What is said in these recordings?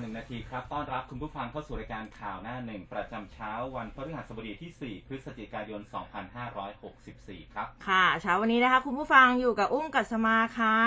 หนึ่งนาทีครับ ต้อนรับคุณผู้ฟังเข้าสู่รายการข่าวหน้าหนึ่งประจำเช้าวันพฤหัสบดีที่ 4 พฤศจิกายน 2564 ครับ ค่ะ เช้าวันนี้นะคะ คุณผู้ฟังอยู่กับอุ้มกัสมาค่ะ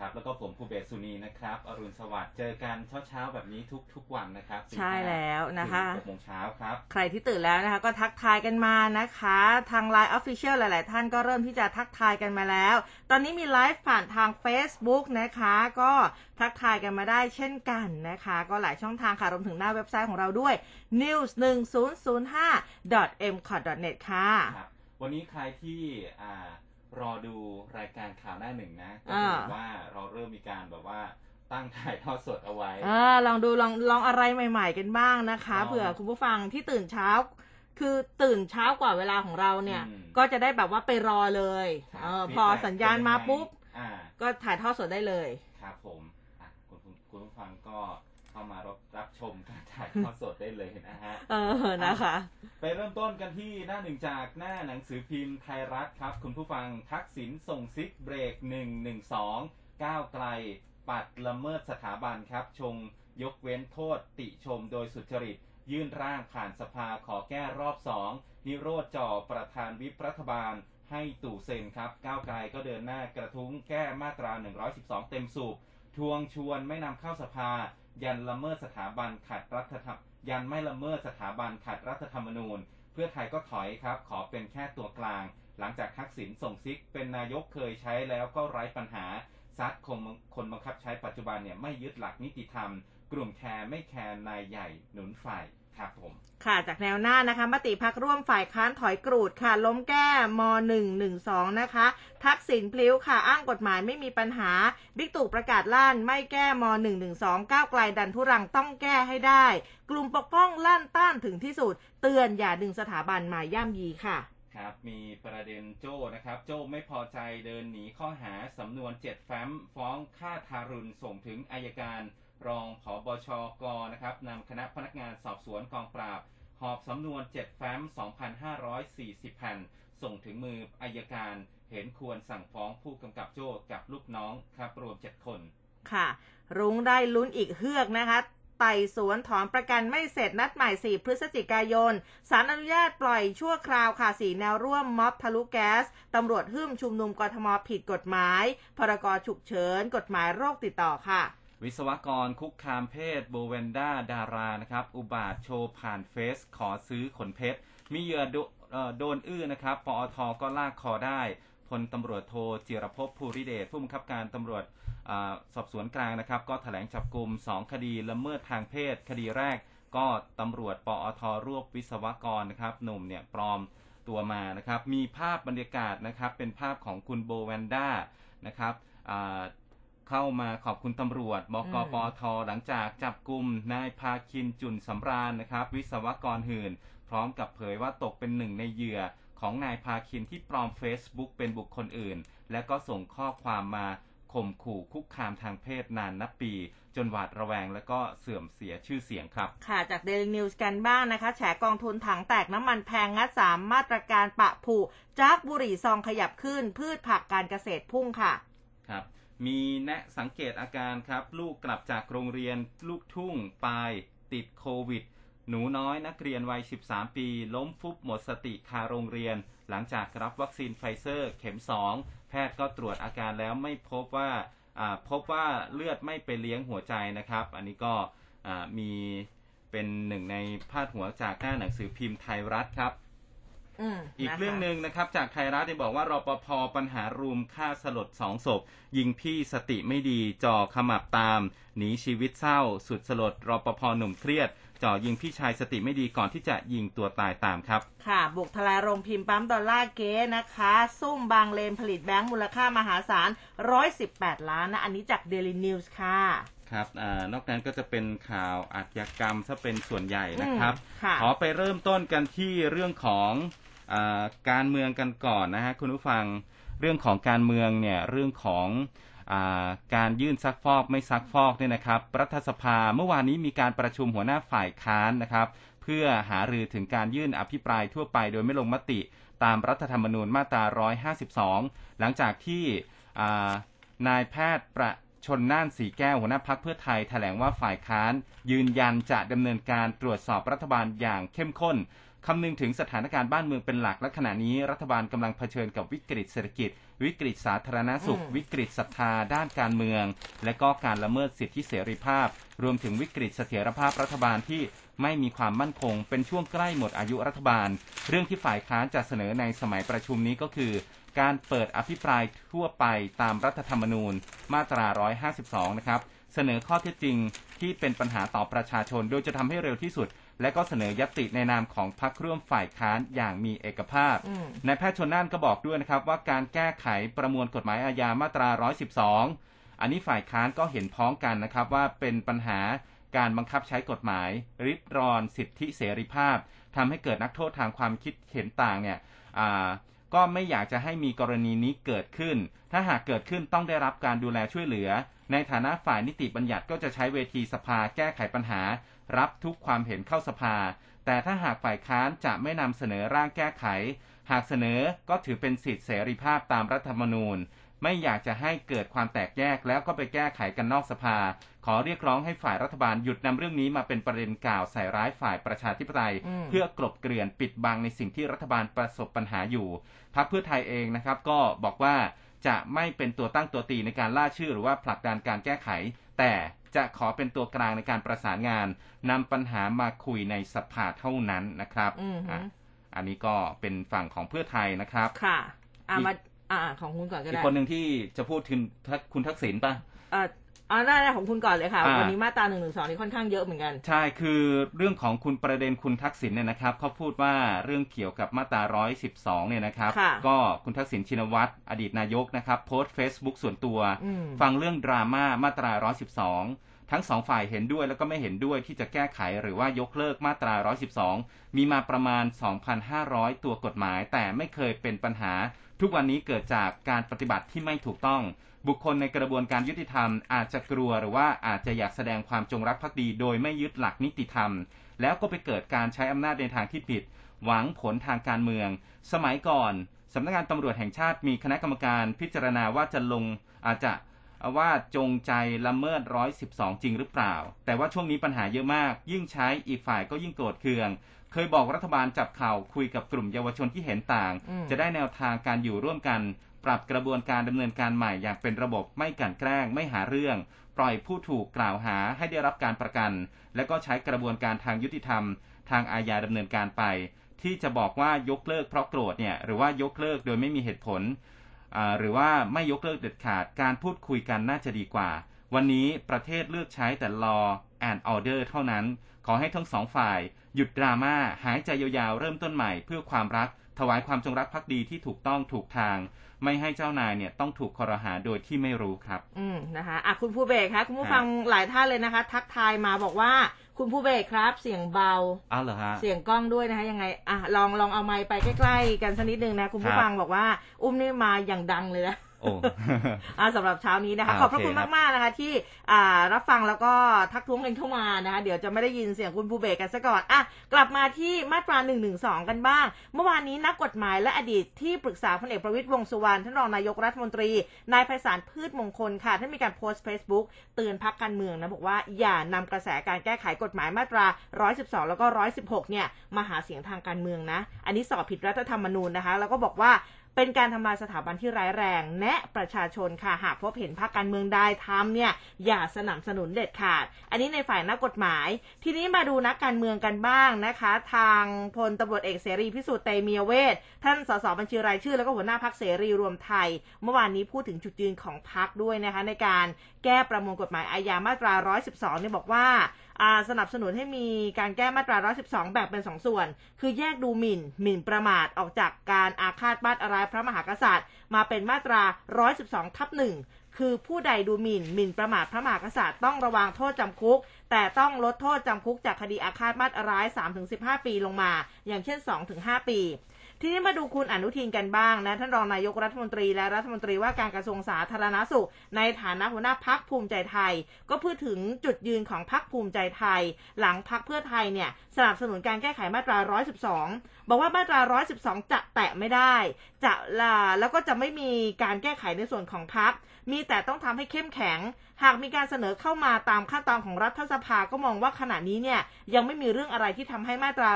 ครับ แล้วก็ผมภูเบศสุนีนะครับ อรุณสวัสดิ์เจอกันเช้าเช้าๆแบบนี้ทุกทุกวันนะครับ ใช่แล้วนะคะหกโมงเช้าครับ ใครที่ตื่นแล้วนะคะ ก็ทักทายกันมานะคะ ทาง Line Official หลาย ๆ ท่านก็เริ่มที่จะทักทายกันมาแล้ว ตอนนี้มีไลฟ์ผ่านทาง Facebook นะคะ ก็ทักทายกันมาได้เช่นกันนะคะก็หลายช่องทางค่ะ รวมถึงหน้าเว็บไซต์ของเราด้วย news 1 0 0 5 m c o t net ค่ะครับวันนี้ใครที่อ่ารอดูรายการข่าวหน้าหนึ่งนะก็อ่าถือว่าเราเริ่มมีการแบบว่าตั้งถ่ายทอดสดเอาไว้เออลองดูลองลองอะไรใหม่ ๆ กันบ้างนะคะลองเผื่อคุณผู้ฟังที่ตื่นเช้า คือตื่นเช้ากว่าเวลาของเราเนี่ยอืมก็จะได้แบบว่าไปรอเลยครับเออฟีดพอแบ็กสัญญาณมาปุ๊บเป็นยังไงอ่าก็ถ่ายทอดสดได้เลย ครับผมอะคุณผู้คุณผู้ฟังก็ เข้ามารับรับชมการถ่ายทอดสดได้เลยนะฮะเออนะคะ ไปเริ่มต้นกันที่หน้าหนึ่งจากหน้าหนังสือพิมพ์ไทยรัฐครับ คุณผู้ฟังทักษิณส่งซิกเบรก112ก้าวไกล ปัดละเมิดสถาบันครับ ชงยกเว้นโทษติชมโดยสุจริต ยื่นร่างผ่านสภาขอแก้รอบสองนิโรธจ่อประธานวิปรัฐบาลให้ตู่เซ็นครับ ก้าวไกลก็เดินหน้ากระทุ้งแก้มาตรา 112 เต็มสูบทวงชวนไม่นำเข้าสภา ยันละเมิดสถาบันขัดรัฐธรรมยันไม่ละเมิดสถาบันขัดรัฐธรรมนูญ เพื่อไทยก็ถอยครับ ขอเป็นแค่ตัวกลาง หลังจากทักษิณส่งซิก เป็นนายกเคยใช้แล้วก็ไร้ปัญหาซัดคงคนบังคับใช้ปัจจุบันเนี่ยไม่ยึดหลักนิติธรรม กลุ่มแคร์ไม่แคร์นายใหญ่หนุนฝ่าย ครับผมค่ะจากแนวหน้านะคะมติพักร่วมฝ่ายค้านถอยกรูดค่ะ ล้มแก้ม .112 นะคะ ทักษิณพลิ้วค่ะ อ้างกฎหมายไม่มีปัญหา บิ๊กตู่ประกาศลั่นไม่แก้ม .112 ก้าวไกลดันทุรังต้องแก้ให้ได้ กลุ่มปกป้องลั่นต้านถึงที่สุด เตือนอย่าดึงสถาบันมาย่ำยีค่ะครับมีประเด็นโจ้นะครับ โจ้ไม่พอใจเดินหนีข้อหาสำนวน7แฟ้ม ฟ้องฆ่าทารุณส่งถึงอายการ รองผบชกนะครับนำคณะพนักงานสอบสวนกองปราบ หอบสำนวน 7 แฟ้ม 2,540 แผ่น ส่งถึงมืออายการเห็นควรสั่งฟ้องผู้กำกับโจ้กับลูกน้องครับรวม 7 คน ค่ะ รุ้งได้ลุ้นอีกเฮือกนะคะไต่สวนถอนประกันไม่เสร็จนัดใหม่ 4 พฤศจิกายน สารอนุญาตปล่อยชั่วคราวค่ะสีแนวร่วมม็อบทะลุแก๊ส ตำรวจหึ่มชุมนุมกทมผิดกฎหมาย พรกฉุกเฉิน กฎหมายโรคติดต่อค่ะ วิศวกรคุกคามเพศโบเวนด้าดารานะครับ อุบาทโชว์ผ่านเฟซขอซื้อขนเพชร มีเหยื่อโดนอื้อนะครับ ปอทก็ลากคอได้พลตำรวจโทจิรภพภูริเดชผู้บังคับการตำรวจอสอบสวนกลางนะครับ ก็แถลงจับกลุ่ม2 คดีละเมิดทางเพศ คดีแรก ก็ตำรวจปอทรวบวิศวกรนะครับหนุ่มเนี่ยปลอมตัวมานะครับ มีภาพบรรยากาศนะครับ เป็นภาพของคุณโบแวนด้านะครับ เข้ามาขอบคุณตำรวจบกอืมปอทหลังจากจับกลุ่มนายพาคินจุนสำราญนะครับ วิศวกรหื่น พร้อมกับเผยว่าตกเป็นหนึ่งในเหยื่อของนายพาคินที่ปลอม Facebook เป็นบุคคลอื่น และก็ส่งข้อความมาข่มขู่คุกคามทางเพศนานนับปี จนหวาดระแวงและก็เสื่อมเสียชื่อเสียงครับ ค่ะจากเดลินิวส์กันบ้างนะคะ แฉกองทุนถังแตกน้ำมันแพงงัดสามมาตรการปะผูจากบุหรี่ซองขยับขึ้นพืชผักการเกษตรพุ่งค่ะ ครับ มีแนะสังเกตอาการครับ ลูกกลับจากโรงเรียน ลูกทุ่งปลายติดโควิด หนูน้อยนักเรียนวัย 13 ปี ล้มฟุบหมดสติคาโรงเรียน หลังจากรับวัคซีนไฟเซอร์เข็ม 2 แพทย์ก็ตรวจอาการแล้วไม่พบว่าพบว่าเลือดไม่ไปเลี้ยงหัวใจนะครับ อันนี้ก็มีเป็นหนึ่งในพาดหัวจากหน้าหนังสือพิมพ์ไทยรัฐครับ อืมอีกนะคะเรื่องหนึ่งนะครับ จากไทยรัฐได้บอกว่ารปภปัญหารุมฆ่าสลดสองศพ ยิงพี่สติไม่ดีจ่อขมับตามหนีชีวิตเศร้า สุดสลดรปภหนุ่มเครียดจ่อยิงพี่ชายสติไม่ดีก่อนที่จะยิงตัวตายตามครับ ค่ะ บุกทลายโรงพิมพ์ปั๊มดอลลาร์เก๊นะคะ ซุ่มบางเลนผลิตแบงค์มูลค่ามหาศาล 118 ล้านนะ อันนี้จากเดลินิวส์ค่ะ ครับอานอกนั้นก็จะเป็นข่าวอาชญากรรมซะเป็นส่วนใหญ่นะครับอืมค่ะขอไปเริ่มต้นกันที่เรื่องของอา การเมืองกันก่อนนะฮะคุณผู้ฟังเรื่องของการเมืองเนี่ยเรื่องของการยื่นซักฟอกไม่ซักฟอกเนี่ยนะครับ รัฐสภาเมื่อวานนี้มีการประชุมหัวหน้าฝ่ายค้านนะครับ เพื่อหารือถึงการยื่นอภิปรายทั่วไปโดยไม่ลงมติตามรัฐธรรมนูญมาตรา 152 หลังจากที่นายแพทย์ประชนน่านสีแก้วหัวหน้าพักเพื่อไทยแถลงว่าฝ่ายค้าน ยืนยันจะดำเนินการตรวจสอบรัฐบาลอย่างเข้มข้น คำนึงถึงสถานการณ์บ้านเมืองเป็นหลักและขณะนี้รัฐบาลกำลังเผชิญกับวิกฤตเศรษฐกิจ วิกฤตสาธารณสุข วิกฤตศรัทธาด้านการเมือง และก็การละเมิดสิทธิเสรีภาพ รวมถึงวิกฤตเสถียรภาพรัฐบาลที่ไม่มีความมั่นคง เป็นช่วงใกล้หมดอายุรัฐบาล เรื่องที่ฝ่ายค้านจะเสนอในสมัยประชุมนี้ก็คือ การเปิดอภิปรายทั่วไปตามรัฐธรรมนูญ มาตรา 152 นะครับ เสนอข้อเท็จจริงที่เป็นปัญหาต่อประชาชน โดยจะทำให้เร็วที่สุด และก็เสนอยติในนามของพรรคร่วมฝ่ายค้านอย่างมีเอกภาพนายแพทย์ชนน่านก็บอกด้วยนะครับว่าการแก้ไขประมวลกฎหมายอาญามาตรา 112 อันนี้ฝ่ายค้านก็เห็นพ้องกันนะครับว่าเป็นปัญหาการบังคับใช้กฎหมาย ริดรอนสิทธิเสรีภาพทำให้เกิดนักโทษทางความคิดเห็นต่างเนี่ยก็ไม่อยากจะให้มีกรณีนี้เกิดขึ้น ถ้าหากเกิดขึ้นต้องได้รับการดูแลช่วยเหลือ ในฐานะฝ่ายนิติบัญญัติก็จะใช้เวทีสภาแก้ไขปัญหา รับทุกความเห็นเข้าสภา แต่ถ้าหากฝ่ายค้านจะไม่นำเสนอร่างแก้ไข หากเสนอก็ถือเป็นสิทธิเสรีภาพตามรัฐธรรมนูญ ไม่อยากจะให้เกิดความแตกแยกแล้วก็ไปแก้ไขกันนอกสภา ขอเรียกร้องให้ฝ่ายรัฐบาลหยุดนำเรื่องนี้มาเป็นประเด็นกล่าวใส่ร้ายฝ่ายประชาธิปไตย เพื่อกลบเกลื่อนปิดบังในสิ่งที่รัฐบาลประสบปัญหาอยู่พรรคเพื่อไทยเองนะครับ ก็บอกว่าจะไม่เป็นตัวตั้งตัวตีในการล่าชื่อหรือว่าผลักดันการแก้ไข แต่ จะขอเป็นตัวกลางในการประสานงานนำปัญหามาคุยในสภาเท่านั้นนะครับออันนี้ก็เป็นฝั่งของเพื่อไทยนะครับ ค่ะอ่ามาอ่าของคุณก่อนก็ได้อีกคนหนึ่งที่จะพูดถึงคุณทักษิณป่ะ อ่าอ๋อได้ของคุณก่อนเลยค่ะ วันนี้มาตราหนึ่งหนึ่งสองนี่ค่อนข้างเยอะเหมือนกัน ใช่ คือเรื่องของคุณประเด็นคุณทักษิณเนี่ยนะครับเขาพูดว่าเรื่องเกี่ยวกับมาตราร้อยสิบสองเนี่ยนะครับ ก็คุณทักษิณชินวัตรอดีตนายกนะครับ โพสต์เฟซบุ๊กส่วนตัว ฟังเรื่องดราม่ามาตราร้อยสิบสองทั้งสองฝ่ายเห็นด้วยแล้วก็ไม่เห็นด้วยที่จะแก้ไขหรือว่ายกเลิกมาตรา 112 มีมาประมาณ 2,500 ตัวกฎหมาย แต่ไม่เคยเป็นปัญหา ทุกวันนี้เกิดจากการปฏิบัติที่ไม่ถูกต้อง บุคคลในกระบวนการยุติธรรมอาจจะกลัวหรือว่าอาจจะอยากแสดงความจงรักภักดี โดยไม่ยึดหลักนิติธรรม แล้วก็ไปเกิดการใช้อำนาจในทางที่ผิด หวังผลทางการเมือง สมัยก่อนสำนักงานตำรวจแห่งชาติมีคณะกรรมการพิจารณาว่าจะลงอาจจะว่าจงใจละเมิดร้อยสิบสองจริงหรือเปล่า แต่ว่าช่วงนี้ปัญหาเยอะมาก ยิ่งใช้อีกฝ่ายก็ยิ่งโกรธเคือง เคยบอกรัฐบาลจับเข่าคุยกับกลุ่มเยาวชนที่เห็นต่าง จะได้แนวทางการอยู่ร่วมกัน ปรับกระบวนการดำเนินการใหม่อย่างเป็นระบบไม่กันแกล้งไม่หาเรื่อง ปล่อยผู้ถูกกล่าวหาให้ได้รับการประกัน และก็ใช้กระบวนการทางยุติธรรม ทางอาญาดำเนินการไป ที่จะบอกว่ายกเลิกเพราะโกรธเนี่ยหรือว่ายกเลิกโดยไม่มีเหตุผลหรือว่าไม่ยกเลิกเด็ดขาดการพูดคุยกันน่าจะดีกว่า วันนี้ประเทศเลือกใช้แต่ law and order เท่านั้น ขอให้ทั้งสองฝ่าย หยุดดราม่าหายใจยาวๆเริ่มต้นใหม่เพื่อความรัก ถวายความจงรักภักดีที่ถูกต้องถูกทาง ไม่ให้เจ้านายเนี่ยต้องถูกคอรหาโดยที่ไม่รู้ครับ อืมนะคะอะคุณผู้เบกคะคุณผู้ฟังหลายท่านเลยนะคะ ทักทายมาบอกว่าคุณผู้เบกครับ เสียงเบาอ้าวเหรอฮะเสียงกล้องด้วยนะคะยังไงอะลองลองเอาไมค์ไปใกล้ๆ กันสักนิดนึงนะคุณผู้ฟังบอกว่า อุ้มนี่มาอย่างดังเลยนะ โอ้สำหรับเช้านี้นะคะ ขอบพระคุณมากๆนะคะ ที่รับฟังแล้วก็ทักท้วงกันเข้ามานะคะ เดี๋ยวจะไม่ได้ยินเสียงคุณภูเบกกันซะก่อนอะกลับมาที่มาตรา1นึกันบ้าง เมื่อวานนี้นักกฎหมายและอดีตที่ปรึกษาพลเอกประวิตร วงษ์สุวรรณท่านรองนายกรัฐมนตรี นายไพศาลพืชมงคลค่ะท่านมีการโพสต์เฟซบุ๊กเตือนพักการเมืองนะบอกว่าอย่านำกระแสการแก้ไขกฎหมายมาตรา 112 แล้วก็ 116 เนี่ยมาหาเสียงทางการเมืองนะ อันนี้ส่อผิดรัฐธรรมนูญนะคะ แล้วก็บอกว่า เป็นการทำลายสถาบันที่ร้ายแรง แนะประชาชนค่ะหากพบเห็นพรรคการเมืองใดทำเนี่ยอย่าสนับสนุนเด็ดขาด อันนี้ในฝ่ายนักกฎหมาย ทีนี้มาดูนักการเมืองกันบ้างนะคะ ทางพลตำรวจเอกเสรีพิสุทธิ์เตมียเวทท่านสสบัญชีรายชื่อ แล้วก็หัวหน้าพักเสรีรวมไทย เมื่อวานนี้พูดถึงจุดยืนของพักด้วยนะคะ ในการแก้ประมวลกฎหมายอาญามาตรา 112เนี่ยบอกว่า สนับสนุนให้มีการแก้มาตรา 112 แบ่งเป็น 2 ส่วน คือแยกดูหมิ่น หมิ่นประมาทออกจากการอาฆาตบานอะไรพระมหากษัตริย์ มาเป็นมาตรา 112 ทับหนึ่งคือผู้ใดดูหมิ่นหมิ่นประมาทพระมหากษัตริย์ต้องระวังโทษจำคุก แต่ต้องลดโทษจำคุกจากคดีอาฆาตมาตร้าย 3-15 ปีลงมา อย่างเช่น 2-5 ปี ทีนี้มาดูคุณอนุทินกันบ้างนะท่านรองนายกรัฐมนตรีและรัฐมนตรีว่าการกระทรวงสาธารณสุข ในฐานะหัวหน้าพักภูมิใจไทย ก็พูดถึงจุดยืนของพักภูมิใจไทย หลังพักเพื่อไทยเนี่ยสนับสนุนการแก้ไขมาตรา 112 บอกว่ามาตรา 112 จะแตะไม่ได้ จะลาแล้วก็จะไม่มีการแก้ไขในส่วนของพัก มีแต่ต้องทำให้เข้มแข็ง หากมีการเสนอเข้ามาตามขั้นตอนของรัฐสภาก็มองว่าขณะนี้เนี่ยยังไม่มีเรื่องอะไรที่ทำให้มาตรา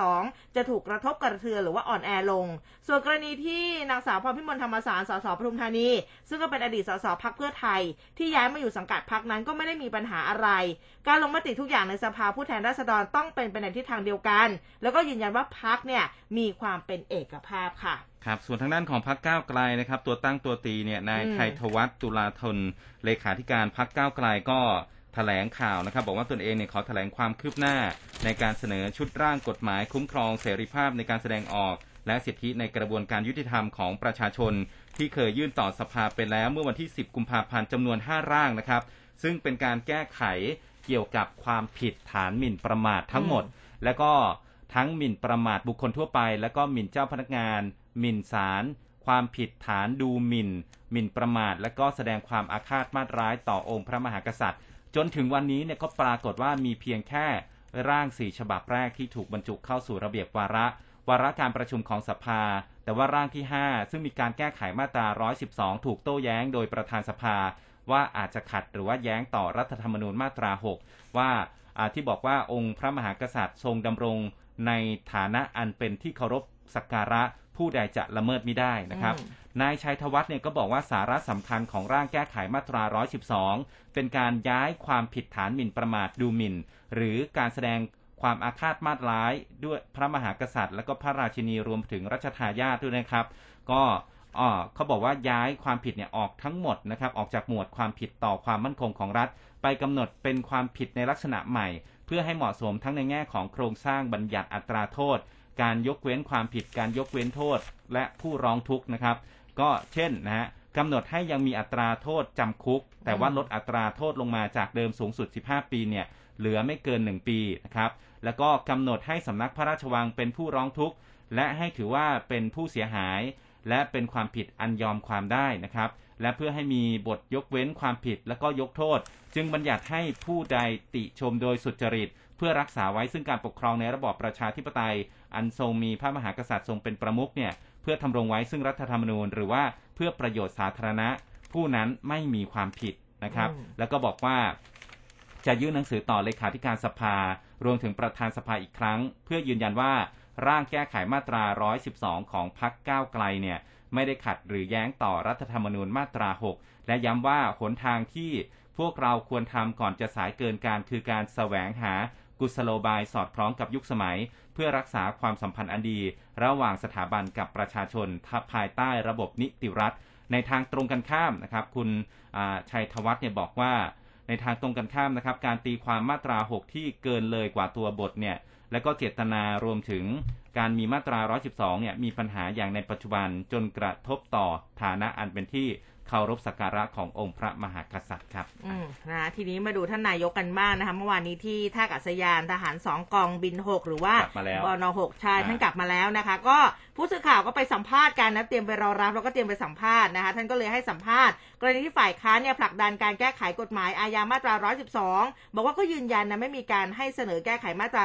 112 จะถูกกระทบกระเทือนหรือว่าอ่อนแอลง ส่วนกรณีที่นางสาวพรพิมลธรรมสารสสปทุมธานี ซึ่งก็เป็นอดีตสสพักเพื่อไทย ที่ย้ายมาอยู่สังกัดพักนั้นก็ไม่ได้มีปัญหาอะไร การลงมติทุกอย่างในสภาผู้แทนราษฎรต้องเป็นไปในทิศทางเดียวกัน แล้วก็ยืนยันว่าพักเนี่ยมีความเป็นเอกภาพค่ะ ครับส่วนทางด้านของพักก้าวไกลนะครับ ตัวตั้งตัวตีเนี่ยนายไทยธวัฒน์ตุลาธนเลขาธิการพักก้าวไกลก็แถลงข่าวนะครับ บอกว่าตนเองเนี่ยขอแถลงความคืบหน้า ในการเสนอชุดร่างกฎหมายคุ้มครองเสรีภาพในการแสดงออก และสิทธิในกระบวนการยุติธรรมของประชาชน ที่เคยยื่นต่อสภาไปแล้ว เมื่อวันที่ 10 กุมภาพันธ์จำนวน 5 ร่างนะครับ ซึ่งเป็นการแก้ไขเกี่ยวกับความผิดฐานหมิ่นประมาททั้งหมด แล้วก็ทั้งหมิ่นประมาทบุคคลทั่วไป แล้วก็หมิ่นเจ้าพนักงาน หมิ่นศาลความผิดฐานดูหมิ่น หมิ่นประมาท และก็แสดงความอาฆาตมาตร้ายต่อองค์พระมหากษัตริย์ จนถึงวันนี้เนี่ยก็ปรากฏว่ามีเพียงแค่ร่างสี่ฉบับแรกที่ถูกบรรจุเข้าสู่ระเบียบวาระ วาระการประชุมของสภา แต่ว่าร่างที่ 5 ซึ่งมีการแก้ไขมาตรา 112 ถูกโต้แย้งโดยประธานสภา ว่าอาจจะขัดหรือว่าแย้งต่อรัฐธรรมนูญมาตรา 6 ว่าอ่าที่บอกว่าองค์พระมหากษัตริย์ทรงดำรงในฐานะอันเป็นที่เคารพสักการะ ผู้ใดจะละเมิดไม่ได้นะครับอืมนายชัยธวัฒน์เนี่ยก็บอกว่าสาระสำคัญของร่างแก้ไขมาตรา 112 เป็นการย้ายความผิดฐานหมิ่นประมาทดูหมิ่น หรือการแสดงความอาฆาตมาตร้ายด้วยพระมหากษัตริย์ และก็พระราชินีรวมถึงรัชทายาทด้วยนะครับ ก็อ่อเขาบอกว่าย้ายความผิดเนี่ยออกทั้งหมดนะครับออกจากหมวดความผิดต่อความมั่นคงของรัฐ ไปกำหนดเป็นความผิดในลักษณะใหม่ เพื่อให้เหมาะสมทั้งในแง่ของโครงสร้างบัญญัติอัตราโทษ การยกเว้นความผิดการยกเว้นโทษ และผู้ร้องทุกข์นะครับ ก็เช่นนะฮะกำหนดให้ยังมีอัตราโทษจำคุก แต่ว่าลดอัตราโทษลงมาจากเดิมสูงสุด 15 ปีเนี่ยเหลือไม่เกิน 1 ปีนะครับแล้วก็กำหนดให้สำนักพระราชวังเป็นผู้ร้องทุกข์ และให้ถือว่าเป็นผู้เสียหาย และเป็นความผิดอันยอมความได้นะครับ และเพื่อให้มีบทยกเว้นความผิดและก็ยกโทษ จึงบัญญัติให้ผู้ใดติชมโดยสุจริต เพื่อรักษาไว้ซึ่งการปกครองในระบอบประชาธิปไตย อันทรงมีพระมหากษัตริย์ทรงเป็นประมุขเนี่ยเพื่อทำรงไว้ซึ่งรัฐธรรมนูญ หรือว่าเพื่อประโยชน์สาธารณะ ผู้นั้นไม่มีความผิดนะครับอืมแล้วก็บอกว่าจะยื่นหนังสือต่อเลขาธิการสภา รวมถึงประธานสภาอีกครั้ง เพื่อยืนยันว่าร่างแก้ไขมาตรา 112 ของพรรคก้าวไกลเนี่ยไม่ได้ขัดหรือแย้งต่อรัฐธรรมนูญมาตรา 6 และย้ำว่าหนทางที่พวกเราควรทำก่อนจะสายเกินการคือการแสวงหา กุศโลบายสอดคล้องกับยุคสมัย เพื่อรักษาความสัมพันธ์อันดี ระหว่างสถาบันกับประชาชนทับภายใต้ระบบนิติรัฐ ในทางตรงกันข้ามนะครับ คุณชัยธวัฒน์เนี่ยบอกว่า ในทางตรงกันข้ามนะครับ การตีความมาตรา 6 ที่เกินเลยกว่าตัวบทเนี่ยและก็เจตนารวมถึงการมีมาตรา 112 เนี่ยมีปัญหาอย่างในปัจจุบันจนกระทบต่อฐานะอันเป็นที่ เคารพสักการะขององค์พระมหากษัตริย์ครับอืมนะทีนี้มาดูท่านนายกกันบ้างนะคะเมื่อวานนี้ที่ท่าอากาศยานทหารสองกองบินหกหรือว่ากลับมาแล้วบนหกใช่อ่าท่านกลับมาแล้วนะคะ ก็ผู้สื่อข่าวก็ไปสัมภาษณ์กันนะเตรียมไปรอรับแล้วก็เตรียมไปสัมภาษณ์นะคะท่านก็เลยให้สัมภาษณ์กรณีที่ฝ่ายค้านเนี่ยผลักดันการแก้ไขกฎหมายอาญามาตรา 112 บอกว่าก็ยืนยันนะไม่มีการให้เสนอแก้ไขมาตรา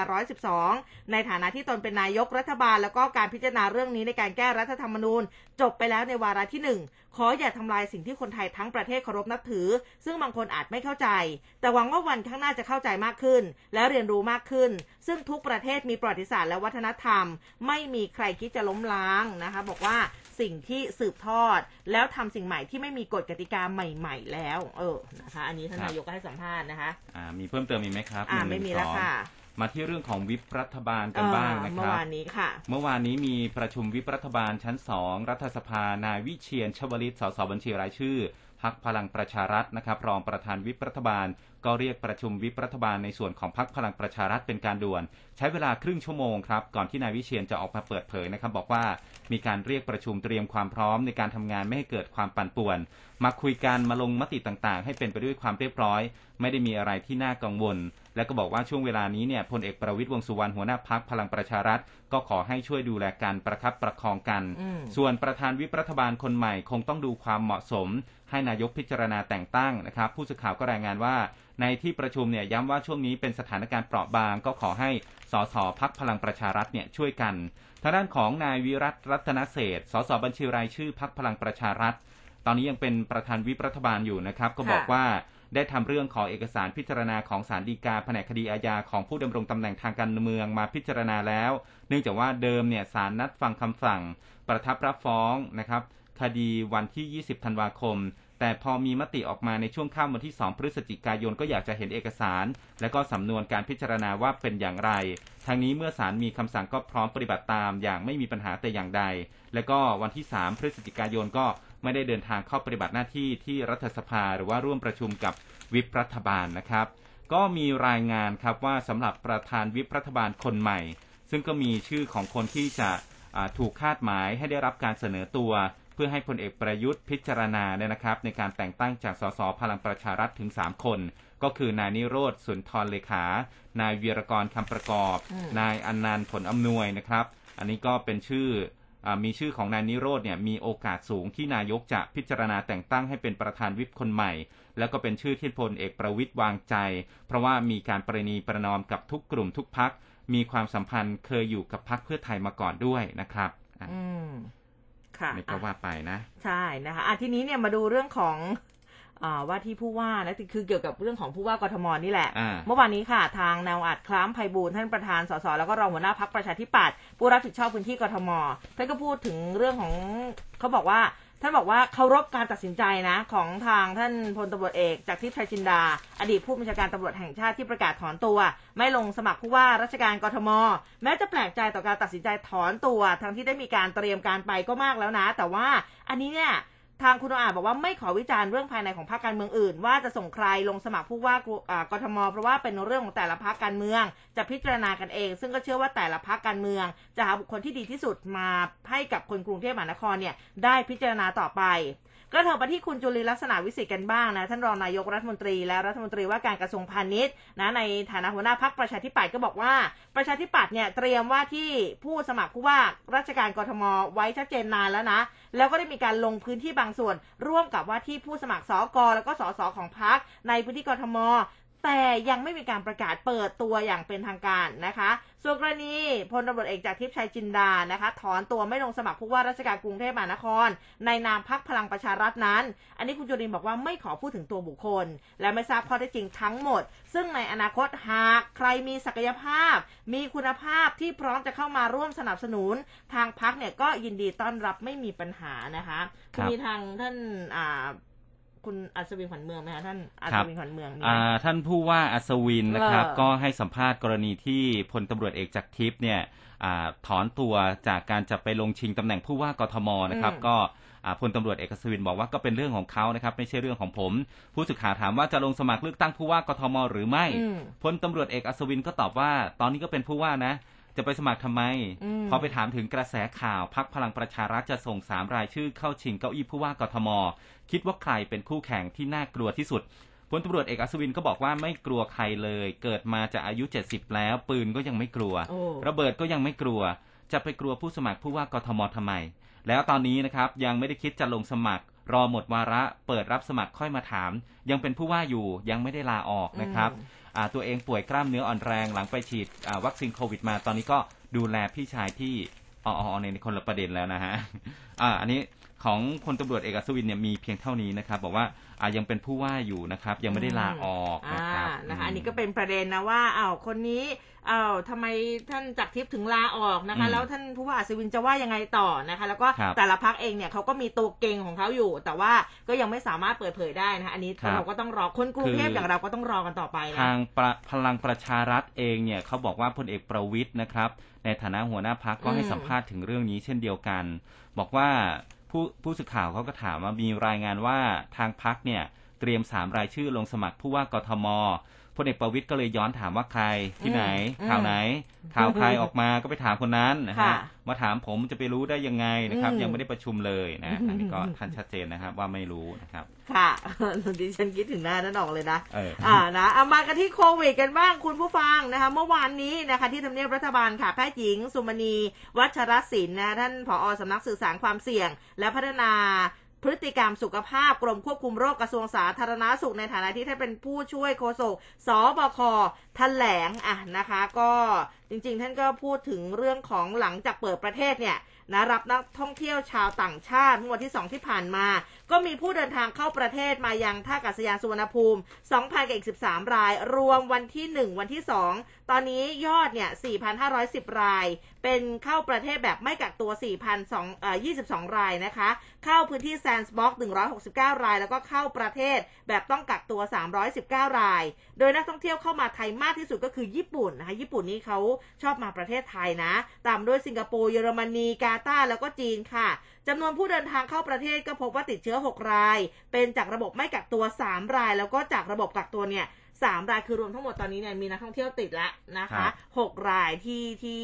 112 ในฐานะที่ตนเป็นนายกรัฐบาล แล้วก็การพิจารณาเรื่องนี้ในการแก้รัฐธรรมนูญ จบไปแล้วในวาระที่หนึ่งขออย่าทำลายสิ่งที่คนไทยทั้งประเทศเคารพนับถือ ซึ่งบางคนอาจไม่เข้าใจ แต่หวังว่าวันข้างหน้าจะเข้าใจมากขึ้น และเรียนรู้มากขึ้น ซึ่งทุกประเทศมีประวัติศาสตร์และวัฒนธรรม ไม่มีใครคิดจะล้มล้างนะคะ บอกว่าสิ่งที่สืบทอด แล้วทำสิ่งใหม่ที่ไม่มีกฎกติกาใหม่ ๆ แล้ว เออนะคะ อันนี้ท่านครับนายกก็ให้สัมภาษณ์นะคะ อ่ามีเพิ่มเติมอีกไหมครับอ่าหนึ่งไม่มีหนึ่งแล้วสองค่ะ มาที่เรื่องของวิปรัฐบาลกันเอ่อบ้างนะคเมื่อรับวานนี้ค่ะ เมื่อวานนี้มีประชุมวิปรัฐบาลชั้นสองรัฐสภานายวิเชียนชวลิตสสบัญชีรายชื่อพักพลังประชารัฐนะครับรองประธานวิปรัฐบาล ก็เรียกประชุมวิปรัฐบาลในส่วนของพักพลังประชารัฐเป็นการด่วน ใช้เวลาครึ่งชั่วโมงครับก่อนที่นายวิเชียนจะออกมาเปิดเผยนะครับบอกว่า มีการเรียกประชุมเตรียมความพร้อมในการทำงานไม่ให้เกิดความปั่นป่วน มาคุยกันมาลงมติต่างๆ ให้เป็นไปด้วยความเรียบร้อย ไม่ได้มีอะไรที่น่ากังวล และก็บอกว่าช่วงเวลานี้เนี่ยพลเอกประวิตยวงสุวรรณหัวหน้าพักพลังประชารัฐ ก็ขอให้ช่วยดูแลกันประคับประคองกันอืมส่วนประธานวิปรัฐบาลคนใหม่คงต้องดูความเหมาะสม ให้นายกพิจารณาแต่งตั้งนะครับ ผู้สื่อข่าวก็รายงานว่า ในที่ประชุมเนี่ยย้ำว่าช่วงนี้เป็นสถานการณ์เปราะบาง ก็ขอให้สสพักพลังประชารัฐเนี่ยช่วยกันทางด้านของนายวิรัตรัตนเศรษฐ์สสบัญชีรายชื่อพักพลังประชารัฐ ตอนนี้ยังเป็นประธานวิปรัฐบาลอยู่นะครับ ก็บอกค่ะว่า ได้ทำเรื่องขอเอกสารพิจารณาของศาลฎีกาแผนกคดีอาญาของผู้ดำรงตำแหน่งทางการเมืองมาพิจารณาแล้ว เนื่องจากว่าเดิมเนี่ยศาลนัดฟังคำสั่ง ประทับรับฟ้องนะครับคดีวันที่ 20 ธันวาคม แต่พอมีมติออกมาในช่วงค่ำวันที่ 2 พฤศจิกายนก็อยากจะเห็นเอกสาร และก็สำนวนการพิจารณาว่าเป็นอย่างไร ทางนี้เมื่อศาลมีคำสั่งก็พร้อมปฏิบัติตามอย่างไม่มีปัญหาแต่อย่างใด และก็วันที่ 3 พฤศจิกายนก็ ไม่ได้เดินทางเข้าปฏิบัติหน้าที่ที่รัฐสภาหรือว่าร่วมประชุมกับวิปรัฐบาลนะครับ ก็มีรายงานครับว่าสำหรับประธานวิปรัฐบาลคนใหม่ ซึ่งก็มีชื่อของคนที่จะถูกคาดหมายให้ได้รับการเสนอตัว เพื่อให้พลเอกประยุทธ์พิจารณาเนี่ยนะครับ ในการแต่งตั้งจากสสพลังประชารัฐถึง 3 คน ก็คือนายนิโรธสุนทรเลขา นายเวีรกรคำประกอบอนายอนันต์ผลอำนวยนะครับ อันนี้ก็เป็นชื่อ มีชื่อของนายนิโรธเนี่ยมีโอกาสสูงที่นายกจะพิจารณาแต่งตั้งให้เป็นประธานวิปคนใหม่ แล้วก็เป็นชื่อที่พลเอกประวิตยวางใจ เพราะว่ามีการประนีประนอมกับทุกกลุ่มทุกพัก มีความสัมพันธ์เคยอยู่กับพักเพื่อไทยมาก่อนด้วยนะครับอะอืมค่ะนี่ก็ว่าไปนะ ใช่นะคะอะทีนี้เนี่ยมาดูเรื่องของอ่า ว่าที่ผู้ว่านะคือเกี่ยวกับเรื่องของผู้ว่ากทมนี่แหละอ่าเมื่อวานนี้ค่ะ ทางแนวอัดคล้ามไพบูลย์ท่านประธานสสแล้วก็รองหัวหน้าพักประชาธิปัตย์ผู้รับผิดชอบพื้นที่กทมท่านก็พูดถึงเรื่องของเขาบอกว่าท่านบอกว่าเคารพการตัดสินใจนะ ของทางท่านพลตำรวจเอกจากทิพย์ชัยจินดา อดีตผู้บัญชาการตำรวจแห่งชาติที่ประกาศถอนตัว ไม่ลงสมัครผู้ว่าราชการกทม แม้จะแปลกใจต่อการตัดสินใจถอนตัว ทั้งที่ได้มีการเตรียมการไปก็มากแล้วนะ แต่ว่าอันนี้เนี่ย ทางคุณอาจบอกว่าไม่ขอวิจารณ์เรื่องภายในของพรรคการเมืองอื่น ว่าจะส่งใครลงสมัครผู้ว่ากรุอ่ากทม เพราะว่าเป็นเรื่องของแต่ละพรรคการเมือง จะพิจารณากันเอง ซึ่งก็เชื่อว่าแต่ละพรรคการเมือง จะหาบุคคลที่ดีที่สุดมาให้กับคนกรุงเทพมหานครเนี่ยได้พิจารณาต่อไป ก็เถอะไปที่คุณจุลินลักษณะวิสิทธิ์กันบ้างนะท่านรองนายกรัฐมนตรีและรัฐมนตรีว่าการกระทรวงพาณิชย์นะในฐานะหัวหน้าพักประชาธิปัตย์ก็บอกว่าประชาธิปัตย์เนี่ยเตรียมว่าที่ผู้สมัครผู้ว่าราชการกรทมไว้ชัดเจนนานแล้วนะ แล้วก็ได้มีการลงพื้นที่บางส่วน ร่วมกับว่าที่ผู้สมัครสอกแล้วก็สสของพักในพื้นที่กรทม แต่ยังไม่มีการประกาศเปิดตัวอย่างเป็นทางการนะคะ ส่วนกรณีพลตำรวจเอกจากทิพย์ชัยจินดานะคะ ถอนตัวไม่ลงสมัครผู้ว่าราชการกรุงเทพมหานคร ในนามพักพลังประชารัฐนั้น อันนี้คุณจุรินทร์บอกว่าไม่ขอพูดถึงตัวบุคคล และไม่ทราบข้อเท็จจริงทั้งหมด ซึ่งในอนาคตหากใครมีศักยภาพ มีคุณภาพที่พร้อมจะเข้ามาร่วมสนับสนุน ทางพักเนี่ยก็ยินดีต้อนรับไม่มีปัญหานะคะครับมีทางท่านอ่า คุณอัศวินขวัญเมืองไหมคะท่านอัศวินขวัญเมืองมีไหมอ่าท่านผู้ว่าอัศวินนะครับเออก็ให้สัมภาษณ์กรณีที่พลตำรวจเอกจากทิพย์เนี่ยอาถอนตัวจากการจะไปลงชิงตำแหน่งผู้ว่ากทมนะครับอืมก็อ่าพลตำรวจเอกอัศวินบอกว่าก็เป็นเรื่องของเขานะครับ ไม่ใช่เรื่องของผม ผู้สื่อข่าวถามว่าจะลงสมัครเลือกตั้งผู้ว่ากทมหรือไม่อืมพลตำรวจเอกอัศวินก็ตอบว่า ตอนนี้ก็เป็นผู้ว่านะ จะไปสมัครทำไมอืมพอไปถามถึงกระแสข่าวพักพลังประชารัฐจะส่งสามรายชื่อเข้าชิงเก้าอี้ผู้ว่ากทม คิดว่าใครเป็นคู่แข่งที่น่ากลัวที่สุดพลตำรวจเอกอัศวินก็บอกว่าไม่กลัวใครเลย เกิดมาจะอายุ 70 แล้ว ปืนก็ยังไม่กลัวโอ้ระเบิดก็ยังไม่กลัว จะไปกลัวผู้สมัครผู้ว่ากทมทำไม แล้วตอนนี้นะครับยังไม่ได้คิดจะลงสมัคร รอหมดวาระ เปิดรับสมัครค่อยมาถาม ยังเป็นผู้ว่าอยู่ยังไม่ได้ลาออกนะครับอืมอ่า ตัวเองป่วยกล้ามเนื้ออ่อนแรงหลังไปฉีดวัคซีนโควิดมา ตอนนี้ก็ดูแลพี่ชายที่อ๋อนในคนละประเด็นแล้วนะฮะอ่าอันนี้ของพลตำรวจเอกอัศวินเนี่ยมีเพียงเท่านี้นะครับบอกว่า อ่ายังเป็นผู้ว่าอยู่นะครับ ยังไม่ได้ลาออกอ่านะครับนะคะมอันนี้ก็เป็นประเด็นนะว่าอ้าวคนนี้อ้าวทำไมท่านจากทิพย์ถึงลาออกนะคะอืมแล้วท่านผู้ว่าอัศวินจะว่ายังไงต่อนะคะ แล้วก็ครับแต่ละพักเองเนี่ยเขาก็มีตัวเก่งของเขาอยู่ แต่ว่าก็ยังไม่สามารถเปิดเผยได้นะคะอันนี้ครับเราก็ต้องรอคนกรุงเทพคือออย่างเราก็ต้องรอกันต่อไปนะทางประพลังประชารัฐเองเนี่ยเขาบอกว่าพลเอกประวิทย์นะครับ ในฐานะหัวหน้าพักก็ให้อืมสัมภาษณ์ถึงเรื่องนี้เช่นเดียวกัน บอกว่า ผู้ผู้สื่อข่าวเขาก็ถามว่ามีรายงานว่าทางพักเนี่ยเตรียมสามรายชื่อลงสมัครผู้ว่ากทม พลเอกประวิตยก็เลยย้อนถามว่าใครที่ไหนอืมข่าวไหน ข่าวใครออกมาก็ไปถามคนนั้นนะค่ะฮะมาถามผมจะไปรู้ได้ยังไงนะครับอืมยังไม่ได้ประชุมเลยนะอันนี้ก็ท่านชัดเจนนะครับ ว่าไม่รู้นะครับ ค่ะดิฉันคิดถึงหน้านั้นออกเลยนะเอออ่านะเอามากันที่โควิดกันบ้างคุณผู้ฟังนะคะ เมื่อวานนี้นะคะ ที่ทำเนียบรัฐบาลค่ะแพทย์หญิง สุมณี วัชรศิลป์นะท่านผอสำนักสื่อสารความเสี่ยง และพัฒนา พฤติกรรมสุขภาพกรมควบคุมโรคกระทรวงสาธารณาสุขในฐานะที่ท่านเป็นผู้ช่วยโฆษกสบคแถลงอะนะคะ ก็จริงๆ ท่านก็พูดถึงเรื่องของหลังจากเปิดประเทศเนี่ยนะรับนักท่องเที่ยวชาวต่างชาติเมื่อวันที่ 2 ที่ผ่านมา ก็มีผู้เดินทางเข้าประเทศมายังท่าอากาศยานสุวรรณภูมิ2,013 ราย รวมวันที่ 1 วันที่ 2 ตอนนี้ยอดเนี่ย 4,510 ราย เป็นเข้าประเทศแบบไม่กักตัว4,222 รายนะคะ เข้าพื้นที่แซนส์บ็อก169 ราย แล้วก็เข้าประเทศแบบต้องกักตัว 319 ราย โดยนักท่องเที่ยวเข้ามาไทยมากที่สุดก็คือญี่ปุ่นนะคะ ญี่ปุ่นนี่เขาชอบมาประเทศไทยนะ ตามด้วยสิงคโปร์ เยอรมนี กาตาร์แล้วก็จีนค่ะ จำนวนผู้เดินทางเข้าประเทศก็พบว่าติดเชื้อ 6 ราย เป็นจากระบบไม่กักตัว 3 ราย แล้วก็จากระบบกักตัวเนี่ยสามรายคือรวมทั้งหมดตอนนี้เนี่ยมีนักท่องเที่ยวติดแล้วนะคะหกรายที่ที่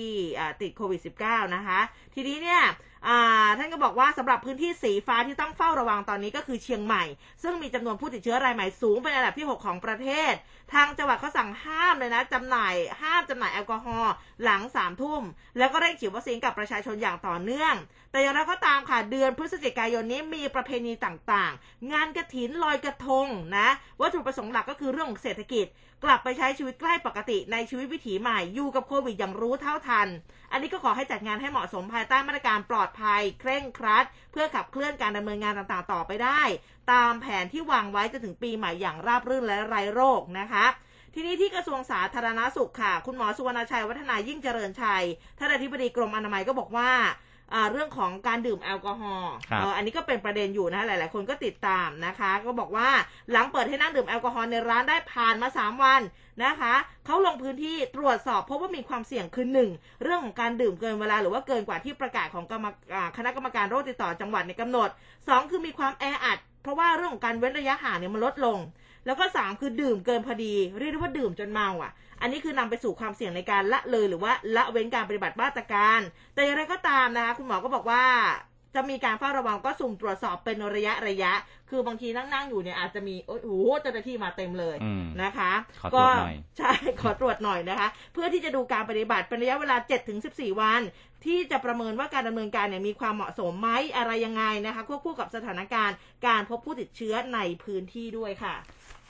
ติดโควิด -19 นะคะ ทีนี้เนี่ย อ่าท่านก็บอกว่าสำหรับพื้นที่สีฟ้าที่ต้องเฝ้าระวังตอนนี้ก็คือเชียงใหม่ ซึ่งมีจำนวนผู้ติดเชื้อรายใหม่สูงเป็นอันดับที่ 6 ของประเทศ ทางจังหวัดเขาสั่งห้ามเลยนะจำหน่ายห้ามจำหน่ายแอลกอฮอล์หลังสามทุ่ม แล้วก็เร่งฉีดวัคซีนกับประชาชนอย่างต่อเนื่อง แต่อย่างไรก็ตามค่ะเดือนพฤศจิกายนนี้มีประเพณีต่างๆ งานกระถินลอยกระทงนะวัตถุประสงค์หลักก็คือเรื่องของเศรษฐกิจกลับไปใช้ชีวิตใกล้ปกติในชีวิตวิถีใหม่อยู่กับโควิดอย่างรู้เท่าทัน อันนี้ก็ขอให้จัดงานให้เหมาะสมภายใต้มาตรการปลอดภัย เคร่งครัด เพื่อขับเคลื่อนการดำเนินงานต่างๆ ต่อไปได้ ตามแผนที่วางไว้จนถึงปีใหม่อย่างราบรื่นและไร้โรคนะคะทีนี้ที่กระทรวงสาธารณาสุขค่ะ คุณหมอสุวรรณชัย วัฒนายิ่งเจริญชัย ท่านอธิบดีกรมอนามัยก็บอกว่า เรื่องของการดื่มแอลกอฮอล์ครับเอ่ออันนี้ก็เป็นประเด็นอยู่นะหลาย ๆ คนก็ติดตามนะคะ ก็บอกว่าหลังเปิดให้นั่งดื่มแอลกอฮอล์ในร้านได้ผ่านมา 3 วันนะคะเขาลงพื้นที่ตรวจสอบพบว่ามีความเสี่ยงคือหนึ่งเรื่องของการดื่มเกินเวลาหรือว่าเกินกว่าที่ประกาศของกรรมอ่าคณะกรรมการโรคติดต่อจังหวัดในกำหนดสองคือมีความแออัดเพราะว่าเรื่องของการเว้นระยะห่างเนี่ยมันลดลง แล้วก็สามคือดื่มเกินพอดี เรียกได้ว่าดื่มจนเมาอะ อันนี้คือนำไปสู่ความเสี่ยงในการละเลยหรือว่าละเว้นการปฏิบัติมาตรการ แต่อย่างไรก็ตามนะคะคุณหมอก็บอกว่า จะมีการเฝ้าระวังก็สุ่มตรวจสอบเป็นระยะระยะ คือบางทีนั่งๆอยู่เนี่ยอาจจะมีโอ้โหเจ้าหน้าที่มาเต็มเลยอืมนะคะขอตรวจหน่อยก็ใช่ขอตรวจหน่อยนะคะ เพื่อที่จะดูการปฏิบัติเป็นระยะเวลา 7-14 วัน ที่จะประเมินว่าการดำเนินการเนี่ยมีความเหมาะสมไหมอะไรยังไงนะคะควบคู่กับสถานการณ์การพบผู้ติดเชื้อในพื้นที่ด้วยค่ะ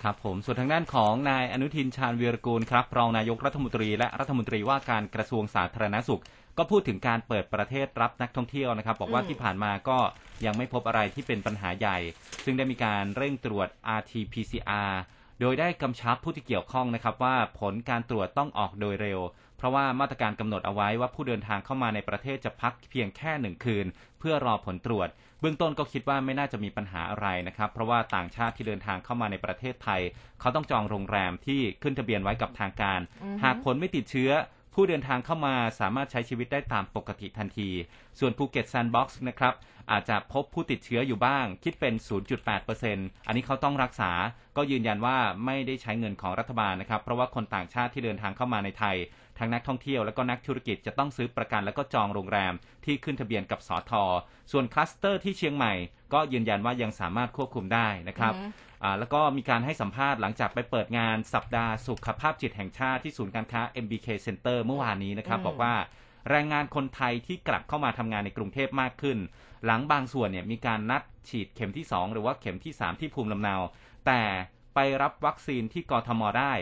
ครับผมส่วนทางด้านของนายอนุทินชาญวีรกูลครับรองนายกรัฐมนตรีและรัฐมนตรีว่าการกระทรวงสาธารณสุข ก็พูดถึงการเปิดประเทศรับนักท่องเที่ยวนะครับ บอกว่าอืมที่ผ่านมาก็ยังไม่พบอะไรที่เป็นปัญหาใหญ่ ซึ่งได้มีการเร่งตรวจ RT-PCR โดยได้กำชับผู้ที่เกี่ยวข้องนะครับว่าผลการตรวจต้องออกโดยเร็ว เพราะว่ามาตรการกำหนดเอาไว้ว่าผู้เดินทางเข้ามาในประเทศจะพักเพียงแค่หนึ่งคืน เพื่อรอผลตรวจ เบื้องต้นก็คิดว่าไม่น่าจะมีปัญหาอะไรนะครับ เพราะว่าต่างชาติที่เดินทางเข้ามาในประเทศไทย เขาต้องจองโรงแรมที่ขึ้นทะเบียนไว้กับทางการอือฮึหากผลไม่ติดเชื้อ ผู้เดินทางเข้ามาสามารถใช้ชีวิตได้ตามปกติทันที ส่วนภูเก็ตแซนด์บ็อกซ์นะครับอาจจะพบผู้ติดเชื้ออยู่บ้าง คิดเป็น 0.8%อันนี้เขาต้องรักษา ก็ยืนยันว่าไม่ได้ใช้เงินของรัฐบาลนะครับ เพราะว่าคนต่างชาติที่เดินทางเข้ามาในไทย ทั้งนักท่องเที่ยวและก็นักธุรกิจจะต้องซื้อประกันแล้วก็จองโรงแรมที่ขึ้นทะเบียนกับสอทอส่วนคลัสเตอร์ที่เชียงใหม่ ก็ยืนยันว่ายังสามารถควบคุมได้นะครับ แล้วก็มีการให้สัมภาษณ์หลังจากไปเปิดงานสัปดาห์สุขภาพจิตแห่งชาติที่ศูนย์การค้า MBK Center เมื่อวานนี้นะครับอืมบอกว่าแรงงานคนไทยที่กลับเข้ามาทำงานในกรุงเทพมากขึ้น หลังบางส่วนเนี่ยมีการนัดฉีดเข็มที่ 2 หรือว่าเข็มที่ 3 ที่ภูมิลำเนา แต่ไปรับวัคซีนที่กทมได้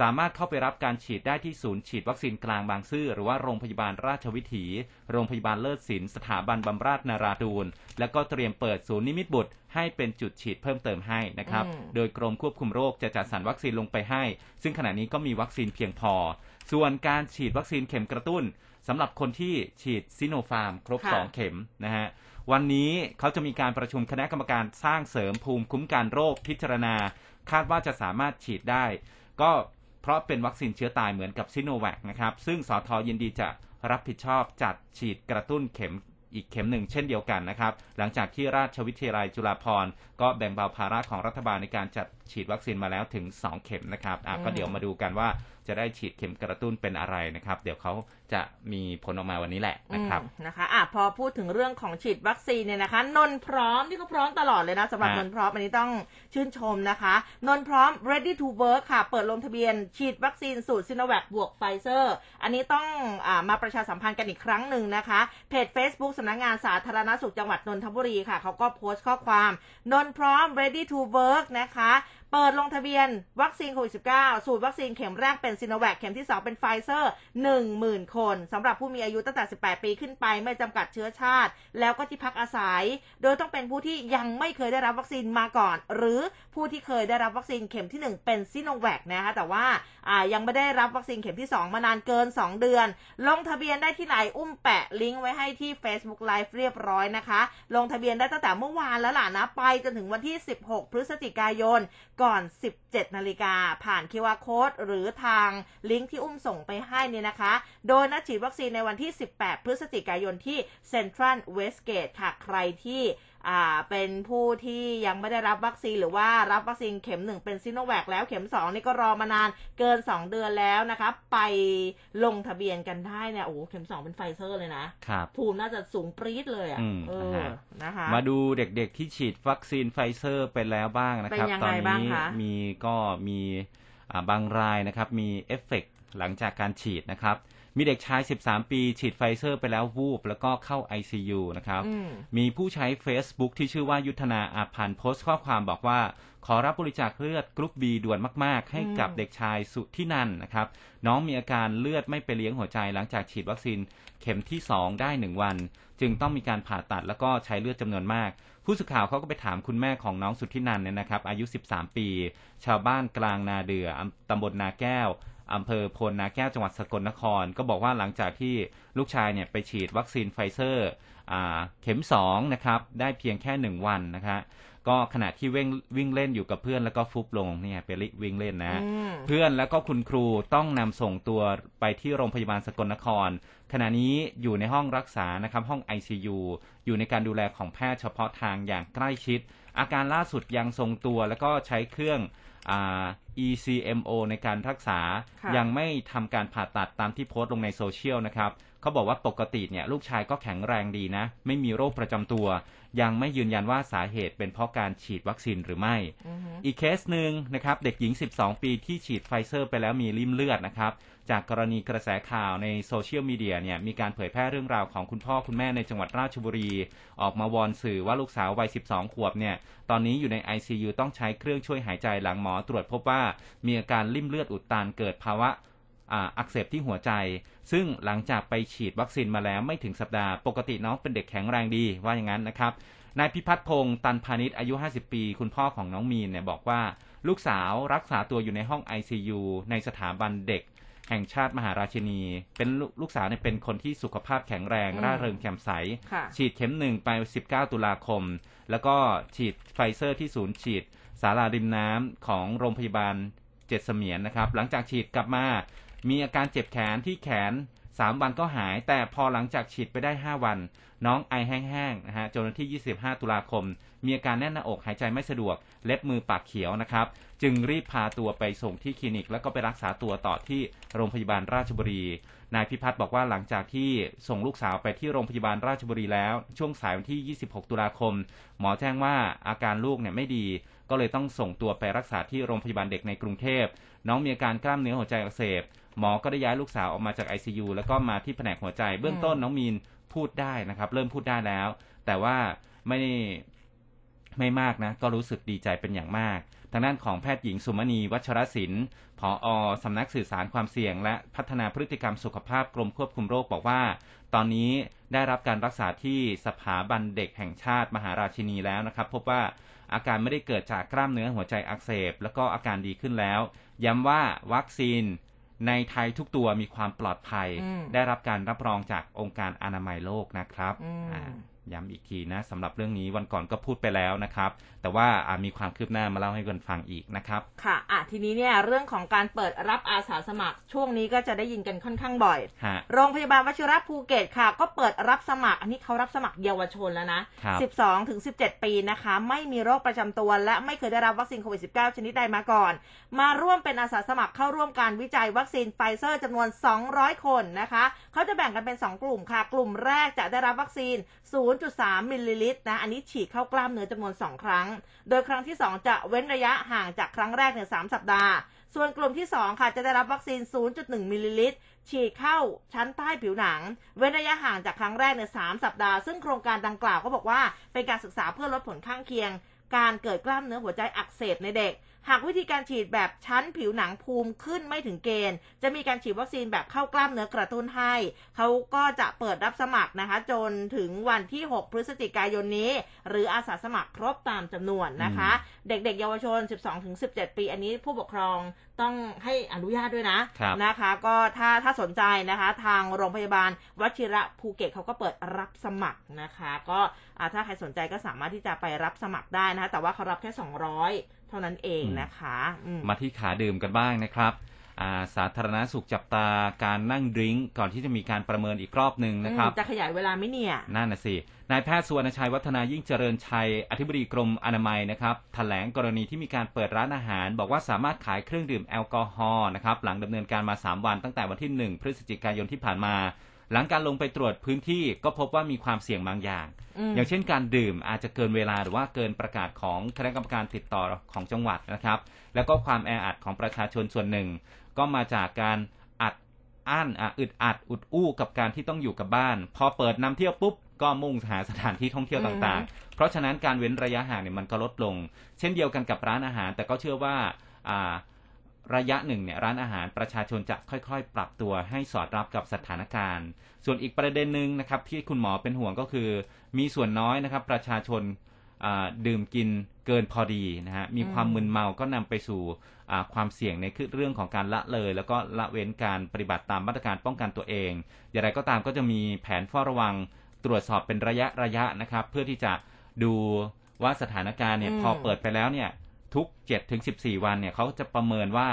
สามารถเข้าไปรับการฉีดได้ที่ศูนย์ฉีดวัคซีนกลางบางซื่อหรือว่าโรงพยาบาลราชวิถี โรงพยาบาลเลิศศิลป์สถาบันบำราศนาราดูนแล้วก็เตรียมเปิดศูนย์นิมิตบุตรให้เป็นจุดฉีดเพิ่มเติมให้นะครับอืมโดยกรมควบคุมโรคจะจัดสรรวัคซีนลงไปให้ ซึ่งขณะนี้ก็มีวัคซีนเพียงพอ ส่วนการฉีดวัคซีนเข็มกระตุ้นสำหรับคนที่ฉีดซิโนฟาร์มครบค่ะสองเข็มนะฮะวันนี้เขาจะมีการประชุมคณะกรรมการสร้างเสริมภูมิคุ้มกันโรคพิจารณา คาดว่าจะสามารถฉีดได้ ก็ เพราะเป็นวัคซีนเชื้อตายเหมือนกับซิโนแวคนะครับ ซึ่งสอทอยินดีจะรับผิดชอบจัดฉีดกระตุ้นเข็มอีกเข็มหนึ่งเช่นเดียวกันนะครับ หลังจากที่ราชวิทยาลัยจุฬาภรณ์ก็แบ่งเบาภาระของรัฐบาลในการจัดฉีดวัคซีนมาแล้วถึง 2 เข็มนะครับอะก็เดี๋ยวมาดูกันว่า จะได้ฉีดเข็มกระตุ้นเป็นอะไรนะครับ เดี๋ยวเขาจะมีผลออกมาวันนี้แหละนะครับอืมนะคะอะพอพูดถึงเรื่องของฉีดวัคซีนเนี่ยนะคะ นนท์พร้อมที่เขาพร้อมตลอดเลยนะสำหรับฮะนนท์พร้อมอันนี้ต้องชื่นชมนะคะ นนท์พร้อม ready to work ค่ะ เปิดลงทะเบียน ฉีดวัคซีนสูตรซิโนแวคบวกไฟเซอร์ อันนี้ต้องอ่ามาประชาสัมพันธ์กันอีกครั้งหนึ่งนะคะ เพจ Facebook สำนักงานสาธารณสุขจังหวัดนนทบุรีค่ะเขาก็โพสต์ข้อความ นนท์พร้อม ready to work นะคะ เปิดลงทะเบียนวัคซีนโควิด -19 สูตรวัคซีนเข็มแรกเป็นซิโนแวคเข็มที่ 2 เป็นไฟเซอร์ 10,000 คนสำหรับผู้มีอายุตั้งแต่ 18 ปีขึ้นไปไม่จำกัดเชื้อชาติ แล้วก็ที่พักอาศัย โดยต้องเป็นผู้ที่ยังไม่เคยได้รับวัคซีนมาก่อน หรือผู้ที่เคยได้รับวัคซีนเข็มที่ 1 เป็นซิโนแวคนะคะแต่ว่าอ่ายังไม่ได้รับวัคซีนเข็มที่ 2 มานานเกิน 2 เดือน ลงทะเบียนได้ที่ไหนอุ้มแปะลิงก์ไว้ให้ที่ Facebook Live เรียบร้อยนะคะ ลงทะเบียนได้ตั้งแต่เมื่อวานแล้วล่ะนะไปจนถึงวันที่ 16 พฤศจิกายนก่อน 17 นาฬิกา ผ่านคิวอาร์โค้ดหรือทางลิงก์ที่อุ้มส่งไปให้เนี่ยนะคะ โดยนัดฉีดวัคซีนในวันที่ 18 พฤศจิกายนที่เซ็นทรัลเวสต์เกตค่ะ ใครที่ เป็นผู้ที่ยังไม่ได้รับวัคซีนหรือว่ารับวัคซีนเข็ม1เป็นซิโนแวคแล้วเข็ม2นี่ก็รอมานานเกิน2เดือนแล้วนะคะไปลงทะเบียนกันได้เนี่ยโอ้โหเข็ม2เป็นไฟเซอร์เลยนะครับภูมิน่าจะสูงปรี๊ดเลยอะอืมเอนะอฮะนะคะมาดูเด็กๆที่ฉีดวัคซีนไฟเซอร์ไปแล้วบ้างนะครับเป็นยังไงกันบ้างนี้คะมีก็มีอ่าบางรายนะครับมีเอฟเฟกต์หลังจากการฉีดนะครับ มีเด็กชาย 13 ปี ฉีดไฟเซอร์ไปแล้ววูบ แล้วก็เข้า ICU นะครับอืมมีผู้ใช้ Facebook ที่ชื่อว่ายุทธนาอาพันธ์โพสต์ข้อความบอกว่า ขอรับบริจาคเลือดกรุ๊ปบีด่วนมาก ๆ ให้กับอืมเด็กชายสุทธินันท์นะครับ น้องมีอาการเลือดไม่ไปเลี้ยงหัวใจหลังจากฉีดวัคซีนเข็มที่ 2 ได้ 1 วัน จึงต้องมีการผ่าตัดแล้วก็ใช้เลือดจำนวนมากผู้สื่อข่าวเขาก็ไปถามคุณแม่ของน้องสุทธินันท์เนี่ยนะครับ อายุ 13 ปี ชาวบ้านกลางนาเดื่ออำตำบลนาแก้ว อำเภอโพนนาแก้วจังหวัดสกลนคร ก็บอกว่าหลังจากที่ลูกชายเนี่ยไปฉีดวัคซีนไฟเซอร์อ่าเข็ม2นะครับได้เพียงแค่ 1 วันนะคะก็ขณะที่วิ่งวิ่งเล่นอยู่กับเพื่อนแล้วก็ฟุบลงเนี่ยไปวิ่งเล่นนะอืมเพื่อนแล้วก็คุณครูต้องนำส่งตัวไปที่โรงพยาบาลสกลนคร ขณะนี้อยู่ในห้องรักษานะครับห้อง ICU อยู่ในการดูแลของแพทย์เฉพาะทางอย่างใกล้ชิด อาการล่าสุดยังทรงตัวแล้วก็ใช้เครื่องอา ECMO ในการรักษา ค่ะยังไม่ทำการผ่าตัดตามที่โพสต์ลงในโซเชียลนะครับเขาบอกว่าปกติเนี่ยลูกชายก็แข็งแรงดีนะ ไม่มีโรคประจำตัว ยังไม่ยืนยันว่าสาเหตุเป็นเพราะการฉีดวัคซีนหรือไม่ อือฮึ อีกเคสหนึ่งนะครับ เด็กหญิง 12 ปีที่ฉีดไฟเซอร์ไปแล้วมีลิ่มเลือดนะครับ จากกรณีกระแสข่าวในโซเชียลมีเดียเนี่ยมีการเผยแพร่เรื่องราวของคุณพ่อคุณแม่ในจังหวัดราชบุรี ออกมาวอนสื่อว่าลูกสาววัย 12 ขวบเนี่ยตอนนี้อยู่ใน ICU ต้องใช้เครื่องช่วยหายใจหลังหมอตรวจพบว่ามีอาการลิ่มเลือดอุดตันเกิดภาวะอักเสบที่หัวใจ ซึ่งหลังจากไปฉีดวัคซีนมาแล้วไม่ถึงสัปดาห์ ปกติน้องเป็นเด็กแข็งแรงดีว่าอย่างนั้นนะครับ นายพิพัฒน์พงศ์ตันพาณิชย์อายุ 50 ปี คุณพ่อของน้องมีนเนี่ยบอกว่า ลูกสาวรักษาตัวอยู่ในห้อง ICU ในสถาบันเด็ก แห่งชาติมหาราชินี เป็นลูกลูกสาวเนี่ยเป็นคนที่สุขภาพแข็งแรงอืมร่าเริงแจ่มใส ค่ะฉีดเข็มหนึ่งไป 19 ตุลาคม แล้วก็ฉีดไฟเซอร์ที่ศูนย์ฉีดสาราริมน้ำของโรงพยาบาลเจ็ดเสมียนนะครับ หลังจากฉีดกลับมา มีอาการเจ็บแขนที่แขน 3 วันก็หาย แต่พอหลังจากฉีดไปได้ 5 วัน น้องไอแห้งๆนะฮะจนวันที่ 25 ตุลาคม มีอาการแน่นหน้าอกหายใจไม่สะดวก เล็บมือปากเขียวนะครับ จึงรีบพาตัวไปส่งที่คลินิก แล้วก็ไปรักษาตัวต่อที่โรงพยาบาลราชบุรี นายพิพัฒน์บอกว่าหลังจากที่ส่งลูกสาวไปที่โรงพยาบาลราชบุรีแล้ว ช่วงสายวันที่ 26 ตุลาคม หมอแจ้งว่าอาการลูกเนี่ยไม่ดี ก็เลยต้องส่งตัวไปรักษาที่โรงพยาบาลเด็กในกรุงเทพ น้องมีอาการกล้ามเนื้อหัวใจอักเสบ หมอก็ได้ย้ายลูกสาวออกมาจาก ICU แล้วก็มาที่แผนกหัวใจ เบื้องต้นน้องมีนพูดได้นะครับ เริ่มพูดได้แล้ว แต่ว่าไม่ได้ไม่มากนะ ก็รู้สึกดีใจเป็นอย่างมาก ทางด้านของแพทย์หญิงสุมณีวัชรศิลป์ผอสำนักสื่อสารความเสี่ยง และพัฒนาพฤติกรรมสุขภาพกรมควบคุมโรคบอกว่า ตอนนี้ได้รับการรักษาที่สถาบันเด็กแห่งชาติมหาราชินีแล้วนะครับ พบว่าอาการไม่ได้เกิดจากกล้ามเนื้อหัวใจอักเสบ แล้วก็อาการดีขึ้นแล้ว ย้ำว่าวัคซีนในไทยทุกตัวมีความปลอดภัยอืมได้รับการรับรองจากองค์การอนามัยโลกนะครับอืมอ่าย้ำอีกทีนะสำหรับเรื่องนี้วันก่อนก็พูดไปแล้วนะครับแต่ว่าอ่ามีความคืบหน้ามาเล่าให้กันฟังอีกนะครับค่ะอะทีนี้เนี่ยเรื่องของการเปิดรับอาสาสมัคร ช่วงนี้ก็จะได้ยินกันค่อนข้างบ่อยฮะโรงพยาบาลวชิระภูเก็ตค่ะ ก็เปิดรับสมัคร อันนี้เขารับสมัครเยาวชนแล้วนะครับ12ถึง17 ปีนะคะ ไม่มีโรคประจำตัวและไม่เคยได้รับวัคซีนโควิด -19 ชนิดใดมาก่อน มาร่วมเป็นอาสาสมัครเข้าร่วมการวิจัยวัคซีนไฟเซอร์จำนวน 200 คนนะคะเขาจะแบ่งกันเป็น 2 กลุ่มค่ะ กลุ่มแรกจะได้รับวัคซีน 0.3 มิลลิลิตรนะ อันนี้ฉีดเข้ากล้ามเนื้อจำนวน 2 ครั้งโดยครั้งที่ 2 จะเว้นระยะห่างจากครั้งแรกเนี่ย3สัปดาห์ ส่วนกลุ่มที่ 2 ค่ะจะได้รับวัคซีน 0.1 มิลลิลิตร ฉีดเข้าชั้นใต้ผิวหนัง เว้นระยะห่างจากครั้งแรกเนี่ยสามสัปดาห์ ซึ่งโครงการดังกล่าวก็บอกว่าเป็นการศึกษาเพื่อลดผลข้างเคียง การเกิดกล้ามเนื้อหัวใจอักเสบในเด็ก หากวิธีการฉีดแบบชั้นผิวหนังภูมิขึ้นไม่ถึงเกณฑ์ จะมีการฉีดวัคซีนแบบเข้ากล้ามเนื้อกระตุ้นให้ เขาก็จะเปิดรับสมัครนะคะ จนถึงวันที่ 6 พฤศจิกายนนี้ หรืออาสาสมัครครบตามจำนวนนะคะ เด็กๆ เยาวชน 12-17 ปี อันนี้ผู้ปกครองต้องให้อนุญาตด้วยนะครับนะคะ ก็ถ้าถ้าสนใจนะคะ ทางโรงพยาบาลวชิระภูเก็ตเขาก็เปิดรับสมัครนะคะ ก็อ่าถ้าใครสนใจก็สามารถที่จะไปรับสมัครได้นะคะแต่ว่าเขารับแค่ 200 เท่านั้นเองนะคะอืมมาที่ขาดื่มกันบ้างนะครับอ่าสาธารณสุขจับตาการนั่งดริงก์ก่อนที่จะมีการประเมินอีกรอบหนึ่งนะครับอืมจะขยายเวลาไหมเนี่ยนั่นนะสินายแพทย์สุวรรณชัยวัฒนายิ่งเจริญชัย อธิบดีกรมอนามัยนะครับแถลงกรณีที่มีการเปิดร้านอาหาร บอกว่าสามารถขายเครื่องดื่มแอลกอฮอล์นะครับหลังดำเนินการมา 3 วันตั้งแต่วันที่ 1 พฤศจิกายนที่ผ่านมา หลังการลงไปตรวจพื้นที่ก็พบว่ามีความเสี่ยงบางอย่างอืมอย่างเช่นการดื่มอาจจะเกินเวลาหรือว่าเกินประกาศของคณะกรรมการติดต่อของจังหวัดนะครับ แล้วก็ความแออัดของประชาชนส่วนหนึ่ง ก็มาจากการอัดอั้นอะอึดอัดอุดอู้กับการที่ต้องอยู่กับบ้าน พอเปิดนำเที่ยวปุ๊บก็มุ่งหาสถานที่ท่องเที่ยวต่างๆ เพราะฉะนั้นการเว้นระยะห่างเนี่ยมันก็ลดลง เช่นเดียวกันกับร้านอาหาร แต่ก็เชื่อว่าอ่า ระยะหนึ่งเนี่ยร้านอาหารประชาชนจะค่อยๆ ปรับตัวให้สอดรับกับสถานการณ์ ส่วนอีกประเด็นหนึ่งนะครับที่คุณหมอเป็นห่วงก็คือ มีส่วนน้อยนะครับประชาชนดื่มกินเกินพอดีนะฮะมีความมึนเมาก็นำไปสู่ความเสี่ยงในเรื่องของการละเลย แล้วก็ละเว้นการปฏิบัติตามมาตรการป้องกันตัวเอง อย่างไรก็ตามก็จะมีแผนเฝ้าระวังตรวจสอบเป็นระยะระยะนะครับ เพื่อที่จะดูว่าสถานการณ์เนี่ยพอเปิดไปแล้วเนี่ย ทุก7ถึง14 วันเนี่ยเขาจะประเมินว่า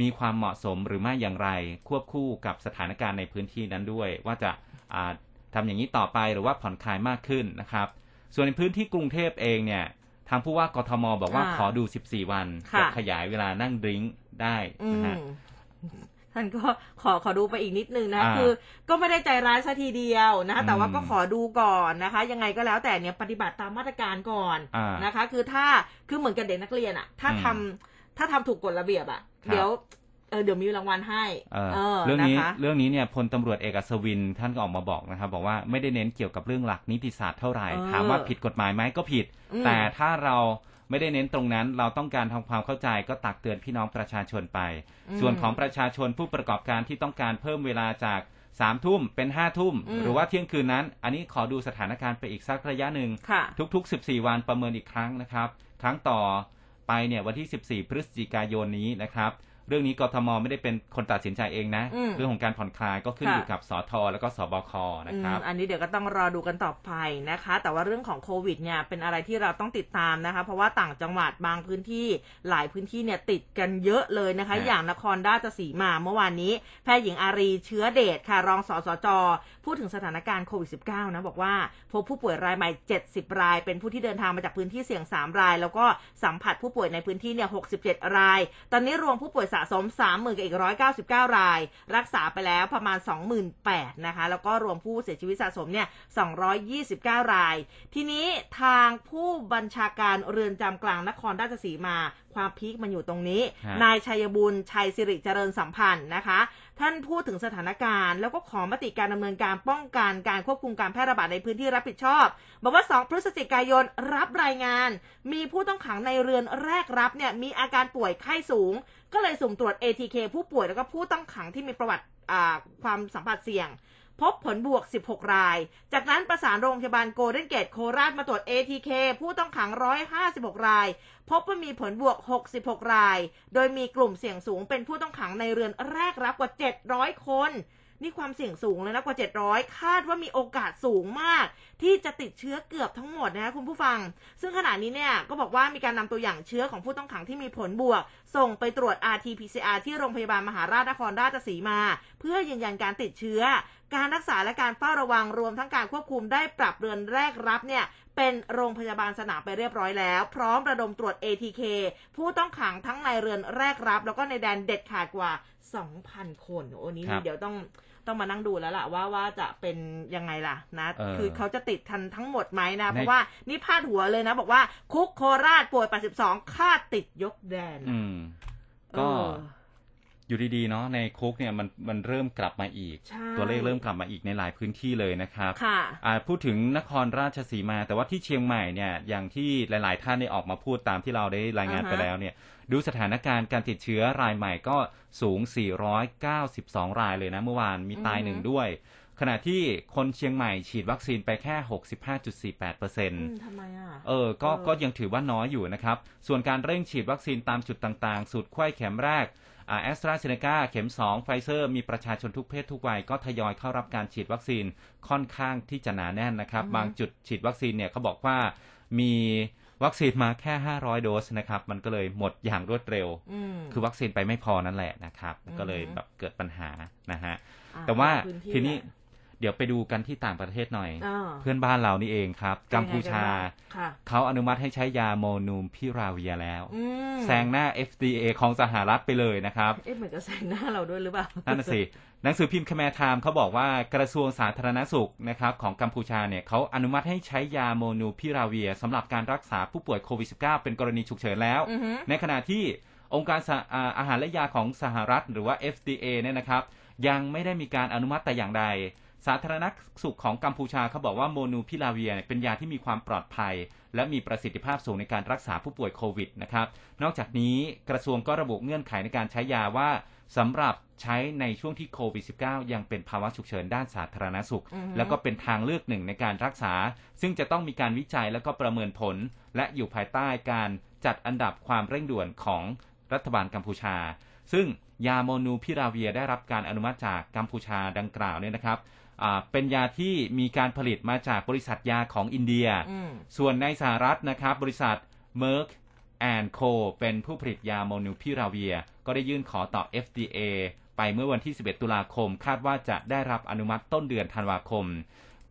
มีความเหมาะสมหรือไม่อย่างไร ควบคู่กับสถานการณ์ในพื้นที่นั้นด้วย ว่าจะอ่าทำอย่างนี้ต่อไปหรือว่าผ่อนคลายมากขึ้นนะครับ ส่วนในพื้นที่กรุงเทพเองเนี่ยทางผู้ว่ากทมบอกว่าค่ะขอดู 14 วันค่ะจะขยายเวลานั่งดริงก์ได้อืนะมฮะ ท่านก็ขอขอดูไปอีกนิดนึงนะอ่าคือ ก็ไม่ได้ใจร้ายซะทีเดียวนะคะแต่ว่าอืมก็ขอดูก่อนนะคะ ยังไงก็แล้วแต่เนี่ยปฏิบัติตามมาตรการก่อนอ่านนะคะ คือถ้าคือเหมือนกับเด็กนักเรียนอะถ้าอืมทำถ้าทำถูกกฎระเบียบอะครับเดี๋ยวเออเดี๋ยวมีรางวัลให้เออเออเรื่องนี้นะคะเรื่องนี้เนี่ยพลตำรวจเอกอัศวินท่านก็ออกมาบอกนะครับ บอกว่าไม่ได้เน้นเกี่ยวกับเรื่องหลักนิติศาสตร์เท่าไหร่เออถามว่าผิดกฎหมายไหมก็ผิดอืมแต่ถ้าเรา ไม่ได้เน้นตรงนั้น เราต้องการทำความเข้าใจก็ตักเตือนพี่น้องประชาชนไปอืมส่วนของประชาชนผู้ประกอบการที่ต้องการเพิ่มเวลาจากสามทุ่มเป็นห้าทุ่มอืมหรือว่าเที่ยงคืนนั้น อันนี้ขอดูสถานการณ์ไปอีกสักระยะหนึ่งค่ะทุกๆ 14 วันประเมินอีกครั้งนะครับ ครั้งต่อไปเนี่ยวันที่ 14 พฤศจิกายนนี้นะครับ เรื่องนี้กทมไม่ได้เป็นคนตัดสินใจเองนะอืมเรื่องของการผ่อนคลายก็ขึ้นค่ะอยู่กับสอทแล้วก็สบคนะครับอืมอันนี้เดี๋ยวก็ต้องรอดูกันต่อไปนะคะ แต่ว่าเรื่องของโควิดเนี่ยเป็นอะไรที่เราต้องติดตามนะคะ เพราะว่าต่างจังหวัดบางพื้นที่หลายพื้นที่เนี่ยติดกันเยอะเลยนะคะฮะอย่างนครราชสีมาเมื่อวานนี้แพทย์หญิงอารีเชื้อเดชค่ะ รองสสจพูดถึงสถานการณ์โควิด -19 นะบอกว่าพบผู้ป่วยรายใหม่ 70 ราย เป็นผู้ที่เดินทางมาจากพื้นที่เสี่ยง 3 ราย แล้วก็สัมผัสผู้ป่วยในพื้นที่เนี่ย 67 ราย ตอนนี้รวมผู้ป่วยสะสม 30,000กับอีก199 ราย รักษาไปแล้วประมาณ 28,000นะคะ แล้วก็รวมผู้เสียชีวิตสะสมเนี่ย 229 ราย ทีนี้ทางผู้บัญชาการเรือนจำกลางนครราชสีมา ความพีคมันอยู่ตรงนี้ฮะนายชัยบุญชัยสิริเจริญสัมพันธ์นะคะ ท่านพูดถึงสถานการณ์ แล้วก็ขอมติการดำเนินการป้องกันการควบคุมการแพร่ระบาดในพื้นที่รับผิดชอบ บอกว่า 2 พฤศจิกายนรับรายงาน มีผู้ต้องขังในเรือนแรกรับเนี่ยมีอาการป่วยไข้สูง ก็เลยสุ่มตรวจ ATK ผู้ป่วยแล้วก็ผู้ต้องขังที่มีประวัติความสัมผัสเสี่ยง พบผลบวก 16 ราย จากนั้นประสานโรงพยาบาลโกลเด้นเกตโคราชมาตรวจ ATK ผู้ต้องขัง 156 ราย พบว่ามีผลบวก 66 ราย โดยมีกลุ่มเสี่ยงสูงเป็นผู้ต้องขังในเรือนแรกรับกว่า 700 คน นี่ความเสี่ยงสูงเลยนะกว่า 700 คาดว่ามีโอกาสสูงมาก ที่จะติดเชื้อเกือบทั้งหมดนะคะคุณผู้ฟัง ซึ่งขณะนี้เนี่ยก็บอกว่ามีการนำตัวอย่างเชื้อของผู้ต้องขังที่มีผลบวก ส่งไปตรวจ RT-PCR ที่โรงพยาบาลมหาราชนครราชสีมา เพื่อยืนยันการติดเชื้อ การรักษาและการเฝ้าระวังรวมทั้งการควบคุมได้ปรับเรือนแรกรับเนี่ยเป็นโรงพยาบาลสนามไปเรียบร้อยแล้ว พร้อมระดมตรวจ ATK ผู้ต้องขังทั้งในเรือนแรกรับ แล้วก็ในแดนเด็ดขาดกว่า 2,000 คน โอ้นี้ครับเดี๋ยวต้อง ต้องมานั่งดูแล้วล่ะว่าว่าจะเป็นยังไงล่ะนะเออคือเขาจะติดทันทั้งหมดไหมนะในเพราะว่านี่พาดหัวเลยนะ บอกว่าคุกโคราชป่วย 82 ค่าติดยกแดนอืมก็เอออยู่ดีๆเนาะในคุกเนี่ยมันมันเริ่มกลับมาอีกใช่ตัวเลขเริ่มกลับมาอีกในหลายพื้นที่เลยนะครับค่ะอ่าพูดถึงนครราชสีมา แต่ว่าที่เชียงใหม่เนี่ยอย่างที่หลาย ๆ ท่านได้ออกมาพูดตามที่เราได้รายงานอ่าฮะไปแล้วเนี่ย ดูสถานการณ์การติดเชื้อรายใหม่ก็สูง 492 รายเลยนะเมื่อวานมีตายหนึ่งด้วย ขณะที่คนเชียงใหม่ฉีดวัคซีนไปแค่ 65.48%เปอร์เซ็นต์อืมทำไมอะ เออ ก็เออก็ยังถือว่าน้อยอยู่นะครับ ส่วนการเร่งฉีดวัคซีนตามจุดต่างๆสูตรไขว้เข็มแรกแอสตราเซเนกาเข็ม 2 ไฟเซอร์ มีประชาชนทุกเพศทุกวัย ก็ทยอยเข้ารับการฉีดวัคซีนค่อนข้างที่จะหนาแน่นนะครับ บางจุดฉีดวัคซีนเนี่ยเขาบอกว่ามี วัคซีนมาแค่ 500 โดสนะครับ มันก็เลยหมดอย่างรวดเร็วอืมคือวัคซีนไปไม่พอนั่นแหละนะครับ ก็เลยอือฮึแบบเกิดปัญหานะฮะอะแต่ว่าพื้ทีนี้แหละ เดี๋ยวไปดูกันที่ต่างประเทศหน่อยอ่าเพื่อนบ้านเรานี่เองครับ กัมพูชาค่ะเขาอนุมัติให้ใช้ยาโมนูมพิราเวียแล้วอืมแซงหน้า FDA ของสหรัฐไปเลยนะครับ เอ๊ะเหมือนกับแซงหน้าเราด้วยหรือเปล่า นั่นน่ะสิ หนังสือพิมพ์ Khmer Times เขาบอกว่ากระทรวงสาธารณสุขนะครับของกัมพูชาเนี่ยเขาอนุมัติให้ใช้ยาโมลนูพิราเวียร์สำหรับการรักษาผู้ป่วยโควิด -19 เป็นกรณีฉุกเฉินแล้วอือฮึในขณะที่องค์การสะอาอาหารและยาของสหรัฐ หรือว่า FDA เนี่ยนะครับยังไม่ได้มีการอนุมัติแต่อย่างใด สาธารณสุขของกัมพูชาเขาบอกว่าโมลนูพิราเวียร์เนี่ยเป็นยาที่มีความปลอดภัย และมีประสิทธิภาพสูงในการรักษาผู้ป่วยโควิดนะครับ นอกจากนี้กระทรวงก็ระบุเงื่อนไขในการใช้ยาว่าสำหรับใช้ในช่วงที่โควิด -19 ยังเป็นภาวะฉุกเฉินด้านสาธารณสุขอือฮึแล้วก็เป็นทางเลือกหนึ่งในการรักษา ซึ่งจะต้องมีการวิจัยแล้วก็ประเมินผล และอยู่ภายใต้การจัดอันดับความเร่งด่วนของรัฐบาลกัมพูชา ซึ่งยาโมนูพิราเวียได้รับการอนุมัติจากกัมพูชาดังกล่าวเนี่ยนะครับอ่า เป็นยาที่มีการผลิตมาจากบริษัทยาของอินเดียอืมส่วนในสหรัฐนะครับบริษัท Merck and Co เป็นผู้ผลิตยาโมนูพิราเวีย ก็ได้ยื่นขอต่อ FDA ไปเมื่อวันที่ 11 ตุลาคม คาดว่าจะได้รับอนุมัติต้นเดือนธันวาคม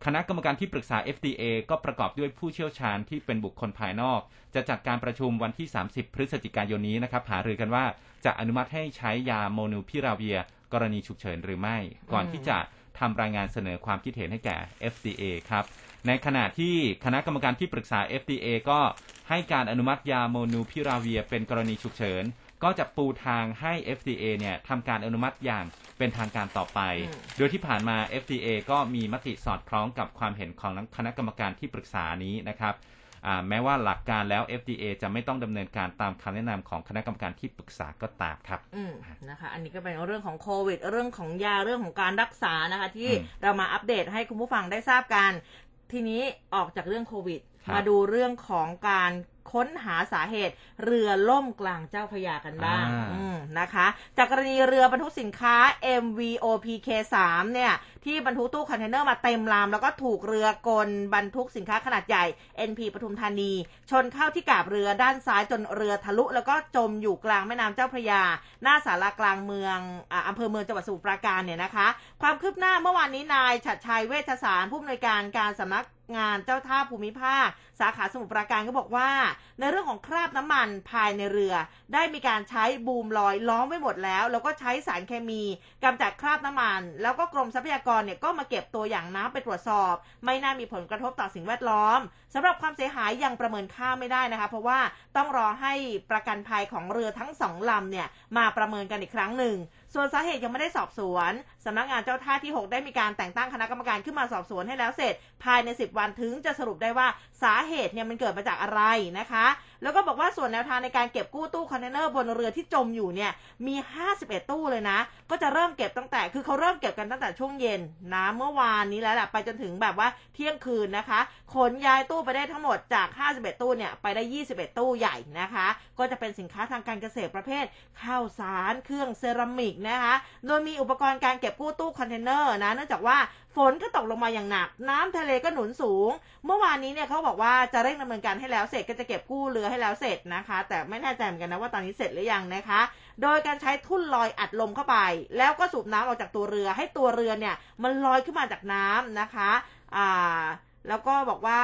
คณะกรรมการที่ปรึกษา FDA ก็ประกอบด้วยผู้เชี่ยวชาญที่เป็นบุคคลภายนอก จะจัดการประชุมวันที่ 30 พฤศจิกายนนี้นะครับหารือกันว่าจะอนุมัติให้ใช้ยาโมนูพิราเวีย กรณีฉุกเฉินหรือไม่ ก่อนที่จะ ทำรายงานเสนอความคิดเห็นให้แก่ FDA ครับ ในขณะที่คณะกรรมการที่ปรึกษา FDA ก็ให้การอนุมัติยาโมนูพิราเวียเป็นกรณีฉุกเฉิน ก็จะปูทางให้ FDA เนี่ยทำการอนุมัติอย่างเป็นทางการต่อไปอืมโดยที่ผ่านมา FDA ก็มีมติสอดคล้องกับความเห็นของคณะกรรมการที่ปรึกษานี้นะครับอ่า แม้ว่าหลักการแล้ว FDA จะไม่ต้องดำเนินการตามคำแนะนำของคณะกรรมการที่ปรึกษาก็ตามครับอืมนะคะ อันนี้ก็เป็นเรื่องของโควิด เรื่องของยาเรื่องของการรักษานะคะ ที่อืมเรามาอัปเดตให้คุณผู้ฟังได้ทราบกัน ทีนี้ออกจากเรื่องโควิดครับมาดูเรื่องของการ ค้นหาสาเหตุเรือล่มกลางเจ้าพระยากันบ้างอ่าอืมนะคะ จากกรณีเรือบรรทุกสินค้า MVOPK 3เนี่ย ที่บรรทุกตู้คอนเทนเนอร์มาเต็มลำแล้วก็ถูกเรือกลบรรทุกสินค้าขนาดใหญ่ NP ปทุมธานี ชนเข้าที่กาบเรือด้านซ้ายจนเรือทะลุ แล้วก็จมอยู่กลางแม่น้ำเจ้าพระยา หน้าสารากลางเมืองอ่าอำเภอเมืองจังหวัดสมุทรปราการเนี่ยนะคะ ความคืบหน้าเมื่อวานนี้นายฉัดชัยเวชสารผู้อำนวยการการสำนักงานเจ้าท่าภูมิภาค สาขาสมุทรปราการก็บอกว่าในเรื่องของคราบน้ำมันภายในเรือ ได้มีการใช้บูมลอยล้อมไว้หมดแล้ว แล้วก็ใช้สารเคมีกำจัดคราบน้ำมัน แล้วก็กรมทรัพยากรเนี่ยก็มาเก็บตัวอย่างน้ำไปตรวจสอบ ไม่น่ามีผลกระทบต่อสิ่งแวดล้อม สำหรับความเสียหายยังประเมินค่าไม่ได้นะคะ เพราะว่าต้องรอให้ประกันภัยของเรือทั้งสองลำเนี่ยมาประเมินกันอีกครั้งหนึ่ง ส่วนสาเหตุยังไม่ได้สอบสวนสำนักงานเจ้าท่าที่ 6 ได้มีการแต่งตั้งคณะกรรมการขึ้นมาสอบสวนให้แล้วเสร็จ ภายใน 10 วันถึงจะสรุปได้ว่าสาเหตุเนี่ยมันเกิดมาจากอะไรนะคะ แล้วก็บอกว่าส่วนแนวทางในการเก็บกู้ตู้คอนเทนเนอร์บนเรือที่จมอยู่เนี่ยมี 51 ตู้เลยนะ ก็จะเริ่มเก็บตั้งแต่คือเขาเริ่มเก็บกันตั้งแต่ช่วงเย็นนะเมื่อวานนี้แล้วแหละไปจนถึงแบบว่าเที่ยงคืนนะคะขนย้ายตู้ไปได้ทั้งหมดจาก 51 ตู้เนี่ยไปได้ 21 ตู้ใหญ่นะคะ ก็จะเป็นสินค้าทางการเกษตรประเภทข้าวสารเครื่องเซรามิกนะคะโดยมีอุปกรณ์การเก็บกู้ตู้คอนเทนเนอร์นะเนื่องจากว่าฝนก็ตกลงมาอย่างหนัก น้ำทะเลก็หนุนสูง เมื่อวานนี้เนี่ยเขาบอกว่าจะเร่งดำเนินการให้แล้วเสร็จก็จะเก็บกู้เรือให้แล้วเสร็จนะคะ แต่ไม่แน่ใจเหมือนกันนะว่าตอนนี้เสร็จหรือยังนะคะ โดยการใช้ทุ่นลอยอัดลมเข้าไป แล้วก็สูบน้ำออกจากตัวเรือ ให้ตัวเรือเนี่ยมันลอยขึ้นมาจากน้ำนะคะอ่าแล้วก็บอกว่า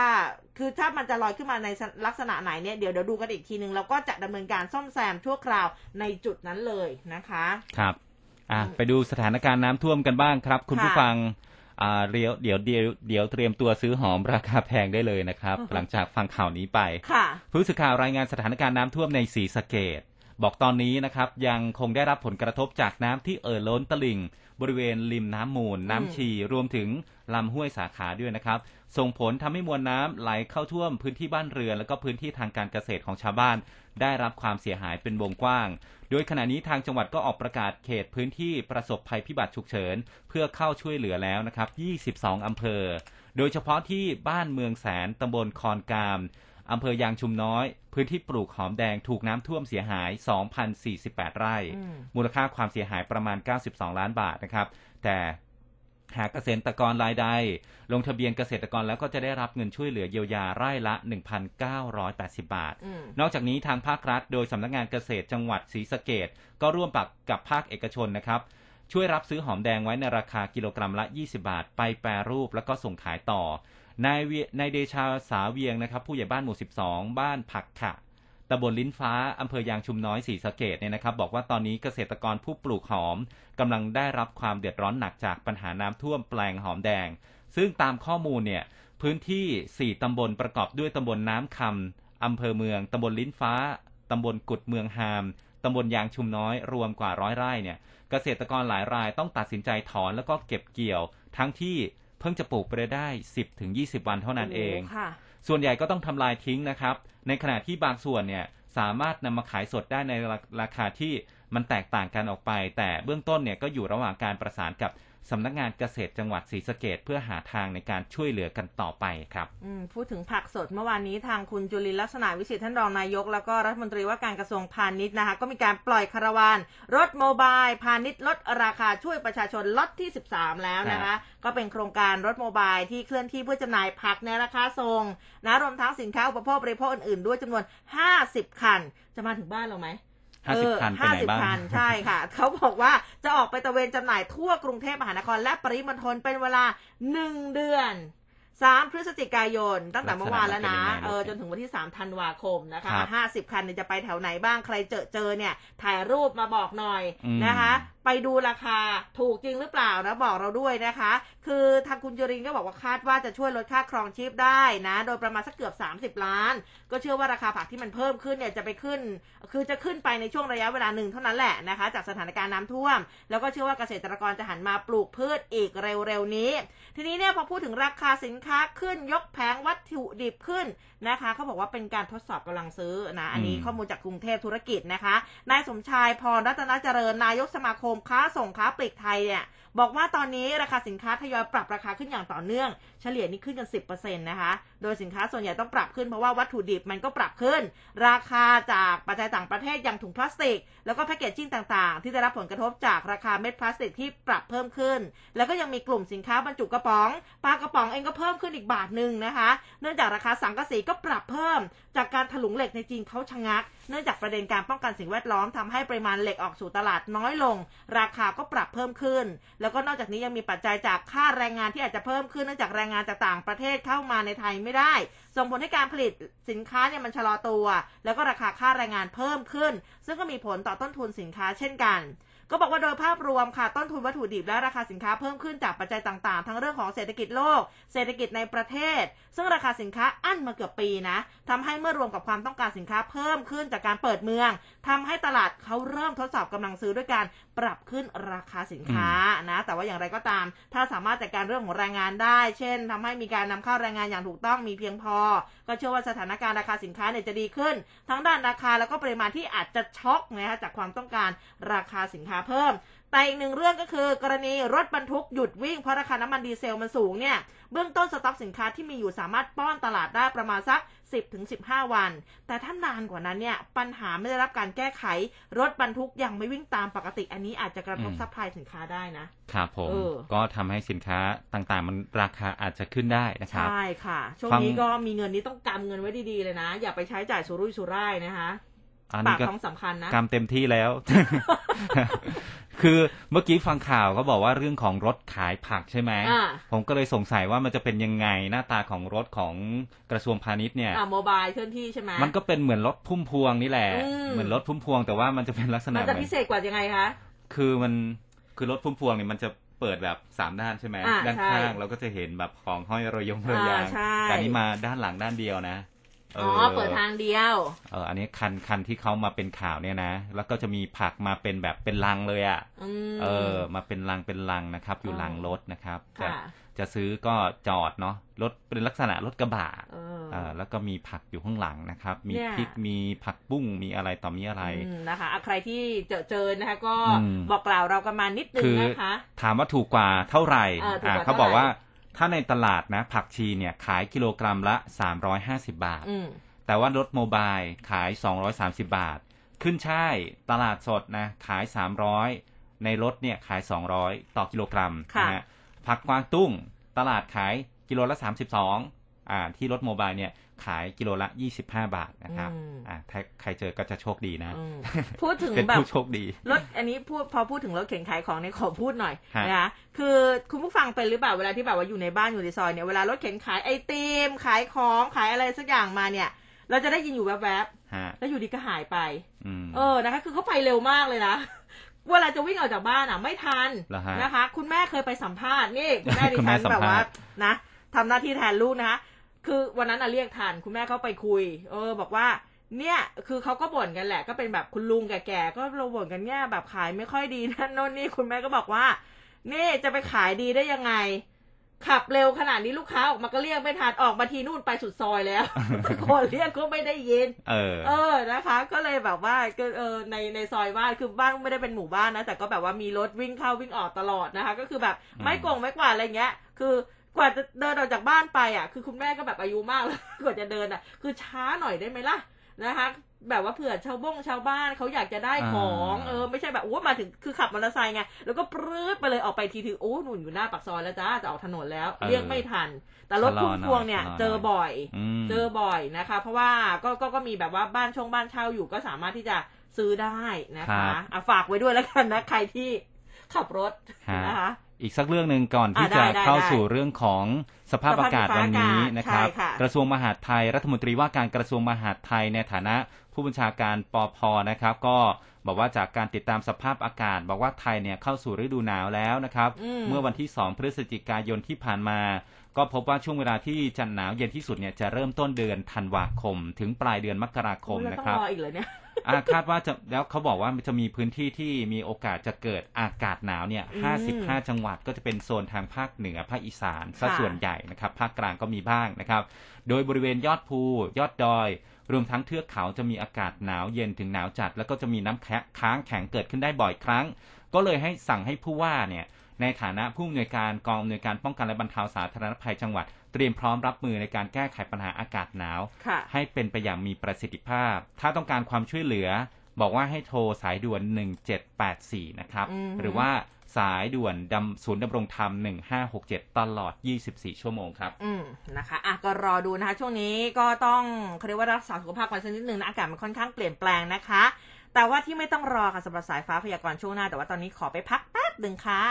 คือถ้ามันจะลอยขึ้นมาในลักษณะไหนเนี่ยเดี๋ยวเดี๋ยวดูกันอีกทีหนึ่งแล้วก็จะดำเนินการซ่อมแซมชั่วคราวในจุดนั้นเลยนะคะ ครับอะไปดูสถานการณ์น้ำท่วมกันบ้างครับ คุณผู้ฟัง อ่าเดี๋ยวเดี๋ยวเดี๋ยวเดี๋ยวเตรียมตัวซื้อหอมราคาแพงได้เลยนะครับอือฮึหลังจากฟังข่าวนี้ไปค่ะผู้สื่อข่าวรายงานสถานการณ์น้ำท่วมในศรีสะเกดบอกตอนนี้นะครับยังคงได้รับผลกระทบจากน้ำที่เอ่อล้นตลิ่ง บริเวณริมน้ำมูล น้ำชีรวมถึงลำห้วยสาขาด้วยนะครับ ส่งผลทำให้มวลน้ำไหลเข้าท่วมพื้นที่บ้านเรือน และก็พื้นที่ทางการเกษตรของชาวบ้าน ได้รับความเสียหายเป็นวงกว้าง โดยขณะนี้ทางจังหวัดก็ออกประกาศเขตพื้นที่ประสบภัยพิบัติฉุกเฉิน เพื่อเข้าช่วยเหลือแล้วนะครับ 22 อำเภอ โดยเฉพาะที่บ้านเมืองแสนตำบลคอนกามอำเภอยางชุมน้อย พื้นที่ปลูกหอมแดงถูกน้ำท่วมเสียหาย 2,048 ไร่อืมมูลค่าความเสียหายประมาณ 92 ล้านบาทนะครับ แต่ หากเกษตรกรรายใด ลงทะเบียนเกษตรกรแล้วก็จะได้รับเงินช่วยเหลือเยียวยาไร่ละ 1,980 บาทอืมนอกจากนี้ทางภาครัฐ โดยสำนักงานเกษตรจังหวัดศรีสะเกดก็ร่วมปักกับภาคเอกชนนะครับ ช่วยรับซื้อหอมแดงไว้ในราคากิโลกรัมละ 20 บาท ไปแปรรูปแล้วก็ส่งขายต่อนายเวียนายเดชาสาเวียงนะครับ ผู้ใหญ่บ้านหมู่ 12 บ้านผักขะ ตำบลลิ้นฟ้าอำเภอยางชุมน้อยศรีสะเกดเนี่ยนะครับ บอกว่าตอนนี้เกษตรกรผู้ปลูกหอมกำลังได้รับความเดือดร้อนหนักจากปัญหาน้ำท่วมแปลงหอมแดง ซึ่งตามข้อมูลเนี่ยพื้นที่ 4 ตำบลประกอบด้วยตำบลน้ำคำอำเภอเมืองตำบลลิ้นฟ้าตำบลกุดเมืองฮามตำบลยางชุมน้อยรวมกว่าร้อยไร่เนี่ยเกษตรกรหลายรายต้องตัดสินใจถอนแล้วก็เก็บเกี่ยว ทั้งที่เพิ่งจะปลูกไปได้ 10ถึง20 วันเท่านั้นเองค่ะ ส่วนใหญ่ก็ต้องทำลายทิ้งนะครับ ในขณะที่บางส่วนเนี่ยสามารถนำมาขายสดได้ในราราคาที่มันแตกต่างกันออกไป แต่เบื้องต้นเนี่ยก็อยู่ระหว่างการประสานกับ สำนักงานเกษตรจังหวัดศรีสะเกดเพื่อหาทางในการช่วยเหลือกันต่อไปครับอืมพูดถึงผักสดเมื่อวานนี้ทางคุณจุลินลักษณะวิสิทธิ์ท่านรองนายก แล้วก็รัฐมนตรีว่าการกระทรวงพาณิชย์นะคะก็มีการปล่อยคาราวานรถโมบาย พาณิชย์ลดราคาช่วยประชาชนล็อตที่ 13 แล้วนะคะ ก็เป็นโครงการรถโมบายที่เคลื่อนที่เพื่อจำหน่ายผักในราคาส่งนะรวมทั้งสินค้าอุปโภคบริโภคอื่นๆ ด้วยจำนวน 50 คัน จะมาถึงบ้านเราไหม 50คันไปไหนบ้าง50คันใช่ค่ะ เขาบอกว่าจะออกไปตระเวนจำหน่ายทั่วกรุงเทพมหานครและปริมณฑลเป็นเวลา1เดือน3พฤศจิกายน ตั้งแต่เมื่อวานแล้วนะลักษณะมันเป็นยังไงเออจนถึงวันที่3ธันวาคมนะคะครับ50คันเนี่ยจะไปแถวไหนบ้างใครเจอเจอเนี่ย ถ่ายรูปมาบอกหน่อยอืมนะคะ ไปดูราคาถูกจริงหรือเปล่านะบอกเราด้วยนะคะ คือทางคุณจรินก็บอกว่าคาดว่าจะช่วยลดค่าครองชีพได้นะ โดยประมาณสักเกือบ 30 ล้าน ก็เชื่อว่าราคาผักที่มันเพิ่มขึ้นเนี่ยจะไปขึ้น คือจะขึ้นไปในช่วงระยะเวลาหนึ่งเท่านั้นแหละนะคะ จากสถานการณ์น้ำท่วม แล้วก็เชื่อว่าเกษตรกรจะหันมาปลูกพืชอีกเร็วๆนี้ ทีนี้เนี่ยพอพูดถึงราคาสินค้าขึ้นยกแผงวัตถุดิบขึ้นนะคะเขาบอกว่าเป็นการทดสอบกำลังซื้อนะอันนี้ข้อมูลจากกรุงเทพธุรกิจนะคะนายสมชายพรรัตนเจริญนายกสมาคมค้าส่งค้าปลีกไทยเนี่ย บอกว่าตอนนี้ราคาสินค้าทยอยปรับราคาขึ้นอย่างต่อเนื่อง เฉลี่ยนี่ขึ้นกัน10%นะคะ โดยสินค้าส่วนใหญ่ต้องปรับขึ้นเพราะว่าวัตถุดิบมันก็ปรับขึ้น ราคาจากปัจจัยต่างประเทศอย่างถุงพลาสติก แล้วก็แพคเกจจิ้งต่างๆ ที่ได้รับผลกระทบจากราคาเม็ดพลาสติกที่ปรับเพิ่มขึ้น แล้วก็ยังมีกลุ่มสินค้าบรรจุกระป๋องปลากระป๋องเองก็เพิ่มขึ้นอีกบาทหนึ่งนะคะ เนื่องจากราคาสังกะสีก็ปรับเพิ่ม จากการถลุงเหล็กในจีนเขาชะงัก เนื่องจากประเด็นการป้องกันสิ่งแวดล้อมทำให้ปริมาณเหล็กออกสู่ตลาดน้อยลง ราคาก็ปรับเพิ่มขึ้นแล้วแล้วก็นอกจากนี้ยังมีปัจจัยจากค่าแรงงานที่อาจจะเพิ่มขึ้นเนื่องจากแรงงานจากต่างประเทศเข้ามาในไทยไม่ได้ ส่งผลให้การผลิตสินค้าเนี่ยมันชะลอตัว แล้วก็ราคาค่าแรงงานเพิ่มขึ้น ซึ่งก็มีผลต่อต้นทุนสินค้าเช่นกันก็บอกว่าโดยภาพรวมค่ะต้นทุนวัตถุดิบและราคาสินค้าเพิ่มขึ้นจากปัจจัยต่างๆ ทั้งเรื่องของเศรษฐกิจโลก เศรษฐกิจในประเทศ ซึ่งราคาสินค้าอั้นมาเกือบปีนะทำให้เมื่อรวมกับความต้องการสินค้าเพิ่มขึ้นจากการเปิดเมืองทำให้ตลาดเขาเริ่มทดสอบกำลังซื้อด้วยการ ปรับขึ้นราคาสินค้านะแต่ว่าอย่างไรก็ตาม ถ้าสามารถจัดการเรื่องของแรงงานได้ เช่นทำให้มีการนำเข้าแรงงานอย่างถูกต้องมีเพียงพอ ก็เชื่อว่าสถานการณ์ราคาสินค้าเนี่ยจะดีขึ้น ทั้งด้านราคาแล้วก็ปริมาณที่อาจจะช็อกนะคะจากความต้องการราคาสินค้าเพิ่ม แต่อีกหนึ่งเรื่องก็คือกรณีรถบรรทุกหยุดวิ่งเพราะราคาน้ำมันดีเซลมันสูงเนี่ยเบื้องต้นสต็อกสินค้าที่มีอยู่สามารถป้อนตลาดได้ประมาณสัก 10ถึง15 วัน แต่ถ้านานกว่านั้นเนี่ยปัญหาไม่ได้รับการแก้ไข รถบรรทุกยังไม่วิ่งตามปกติ อันนี้อาจจะกระทบอืม supply สินค้าได้นะครับผมเออก็ทำให้สินค้าต่างๆ มันราคาอาจจะขึ้นได้นะครับใช่ค่ะ ช่วงฟังนี้ก็มีเงินนี้ต้องกำเงินไว้ดีๆเลยนะ อย่าไปใช้จ่ายสุรุ่ยสุร่ายนะคะ อันปานี้กก็ท้องสำคัญนะกำเต็มที่แล้ว คือเมื่อกี้ฟังข่าวก็บอกว่าเรื่องของรถขายผักใช่ไหมอ่าผมก็เลยสงสัยว่ามันจะเป็นยังไงหน้าตาของรถของกระทรวงพาณิชย์เนี่ยอ่าโมบายเคลื่อนที่ใช่ไหมมันก็เป็นเหมือนรถพุ่มพวงนี่แหละอืมเหมือนรถพุ่มพวงแต่ว่ามันจะเป็นลักษณะมันเหจะมือนพิเศษกว่ายังไงคะ คือมันคือรถพุ่มพวงเนี่ยมันจะเปิดแบบสามด้านใช่ไหมอ่าด้านใช่ข้างเราก็จะเห็นแบบของห้อยระยงระยางอ่าใช่แต่อันนี้มาด้านหลังด้านเดียวนะ อ๋อเปิดทางเดียวเอออันนี้คันคันที่เขามาเป็นข่าวเนี่ยนะ แล้วก็จะมีผักมาเป็นแบบเป็นลังเลยอะ่ะอืมเออ มาเป็นลังเป็นลังนะครับ อยู่อ๋อหลังรถนะครับจะค่ะจะซื้อก็จอดเนาะรถเป็นลักษณะรถกระบะเออเออแล้วก็มีผักอยู่ข้างหลังนะครับ มีเนี่ยพริกมีผักบุ้งมีอะไรต่อมีอะไรอืมนะคะอะใครที่เจอเจอนะคะ ก็อืมบอกกล่าวเรากันมานิดนึงคือนะคะ ถามว่าถูกกว่าเท่าไหร่เออถูกกว่าเขาบอกเท่าไหร่ว่า ถ้าในตลาดนะ ผักชีเนี่ยขายกิโลกรัมละ 350 บาทอืมแต่ว่ารถโมบายขาย 230 บาท ขึ้นช่ายตลาดสดนะขาย 300 ในรถเนี่ยขาย 200 ต่อกิโลกรัมค่ะนะฮะผักกวางตุ้งตลาดขายกิโลละ 32อ่าที่รถโมบายเนี่ย ขายกิโลละ 25 บาทนะครับอืมอ่าถ้าใครเจอก็จะโชคดีนะอืมพูดถึงเป็นแบบผู้โชคดีรถอันนี้พูดพอพูดถึงรถเข็นขายของเนี่ยขอพูดหน่อยฮะนะคะคือคุณผู้ฟังเป็นหรือเปล่าเวลาที่แบบว่าอยู่ในบ้านอยู่ในซอยเนี่ยเวลารถเข็นขายไอติมขายของขายอะไรสักอย่างมาเนี่ยเราจะได้ยินอยู่แวบฮะๆแล้วอยู่ดีก็หายไปอืมเออ นะคะ คือเขาไปเร็วมากเลยนะ เวลาจะวิ่งออกจากบ้านอะ ไม่ทันเหรอฮะนะคะ คุณแม่เคยไปสัมภาษณ์นี่ คุณแม่ดิคุณแม่ฉันสัมภาษณ์แบบว่า นะทำหน้าที่แทนลูกนะคะ คือวันนั้นน่ะเรียกทันคุณแม่เขาไปคุย เออ บอกว่า เนี่ยคือเขาก็บ่นกันแหละ ก็เป็นแบบคุณลุงแก่ๆก็เราบ่นกันเนี่ยแบบขายไม่ค่อยดีนั่นโน่นนี่คุณแม่ก็บอกว่านี่จะไปขายดีได้ยังไง ขับเร็วขนาดนี้ลูกค้าออกมาก็เรียกไม่ทันออกมาทีนู่นไปสุดซอยแล้วตะโกนเรียกก็ไม่ได้ยินเออ เออนะคะ ก็เลยแบบว่าก็เออในในซอยบ้านคือบ้านไม่ได้เป็นหมู่บ้านนะแต่ก็แบบว่ามีรถวิ่งเข้าวิ่งออกตลอดนะคะ ก็คือแบบอืมไม่โกงไม่กวาดอะไรเงี้ย คือ กว่าจะเดินออกจากบ้านไปอะ คือคุณแม่ก็แบบอายุมากแล้วกว่าจะเดินอะ คือช้าหน่อยได้ไหมล่ะนะคะแบบว่าเผื่อชาวบ้งชาวบ้านเขาอยากจะได้ของอ่าเออไม่ใช่แบบโอ้มาถึงคือขับมอเตอร์ไซค์ไงแล้วก็ปรื๊ดไปเลยออกไปทีถึงโอ้หนุนอยู่หน้าปากซอยแล้วจ้าจะออกถนนแล้วเรียกไม่ทัน แต่รถพุ่มพวงเนี่ยชะลอหน่อยเจอบ่อยอืมเจอบ่อยนะคะ เพราะว่าก็ก็ก็มีแบบว่าบ้านช่องบ้านเช่าอยู่ก็สามารถที่จะซื้อได้นะครัคะบอะฝากไว้ด้วยแล้วกันนะใครที่ขับรถฮะนะคะ อีกสักเรื่องหนึ่งก่อนที่อะจะได้ได้เข้าได้สู่เรื่องของสภาพอากาศสภาพวันนี้อากาศนะครับใช่ค่ะกระทรวงมหาดไทยรัฐมนตรีว่าการกระทรวงมหาดไทยในฐานะผู้บัญชาการปอพนะครับ ก็บอกว่าจากการติดตามสภาพอากาศ บอกว่าไทยเนี่ยเข้าสู่ฤดูหนาวแล้วนะครับอืมเมื่อวันที่ 2 พฤศจิกายนที่ผ่านมา ก็พบว่าช่วงเวลาที่จะหนาวเย็นที่สุดเนี่ยจะเริ่มต้นเดือนธันวาคม ถึงปลายเดือนมกราคมอุ๊ยเรานะต้อครับงรออีกเหรอเนี่ยอ่าคาดว่าจะแล้วเขาบอกว่ามันจะมีพื้นที่ที่มีโอกาสจะเกิดอากาศหนาวเนี่ยอืม55 จังหวัดก็จะเป็นโซนทางภาคเหนือภาคอีสานซะค่ะส่วนใหญ่นะครับ ภาคกลางก็มีบ้างนะครับ โดยบริเวณยอดภู ยอดดอย รวมทั้งเทือกเขาจะมีอากาศหนาวเย็นถึงหนาวจัด แล้วก็จะมีน้ำแข็งค้างแข็งเกิดขึ้นได้บ่อยครั้ง ก็เลยให้สั่งให้ผู้ว่าเนี่ย ในฐานะผู้อำนวยการกองอำนวยการป้องกันและบรรเทาสาธารณภัยจังหวัด เตรียมพร้อมรับมือในการแก้ไขปัญหาอากาศหนาวค่ะให้เป็นไปอย่างมีประสิทธิภาพ ถ้าต้องการความช่วยเหลือ บอกว่าให้โทรสายด่วน 1784 นะครับอือฮึหรือว่าสายด่วนดำศูนย์ดำรงธรรม 1567 ตลอด 24 ชั่วโมงครับ อืมนะคะอะก็รอดูนะคะ ช่วงนี้ก็ต้องเขาเรียกว่ารักษาสุขภาพกันสักนิดนึงนะอากาศมันค่อนข้างเปลี่ยนแปลงนะคะ แต่ว่าที่ไม่ต้องรอค่ะสำหรับสายฟ้าพยากรณ์ช่วงหน้า แต่ว่าตอนนี้ขอไปพักแป๊บหนึ่งค่ะ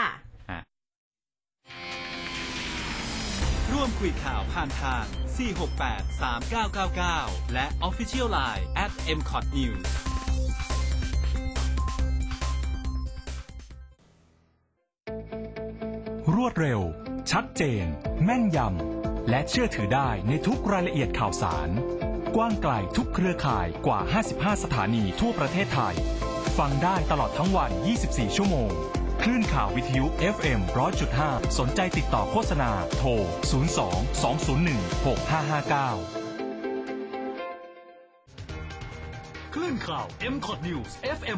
ร่วมคุยข่าวผ่านทาง 468 3999 และ Official Line at m c o t News รวดเร็ว ชัดเจน แม่นยำ และเชื่อถือได้ในทุกรายละเอียดข่าวสาร กว้างไกลทุกเครือข่ายกว่า 55 สถานีทั่วประเทศไทย ฟังได้ตลอดทั้งวัน 24 ชั่วโมง คลื่นข่าววิทยุ FM 100.5 สนใจติดต่อโฆษณา โทร 02 201 6559 คลื่นข่าว m c o t News FM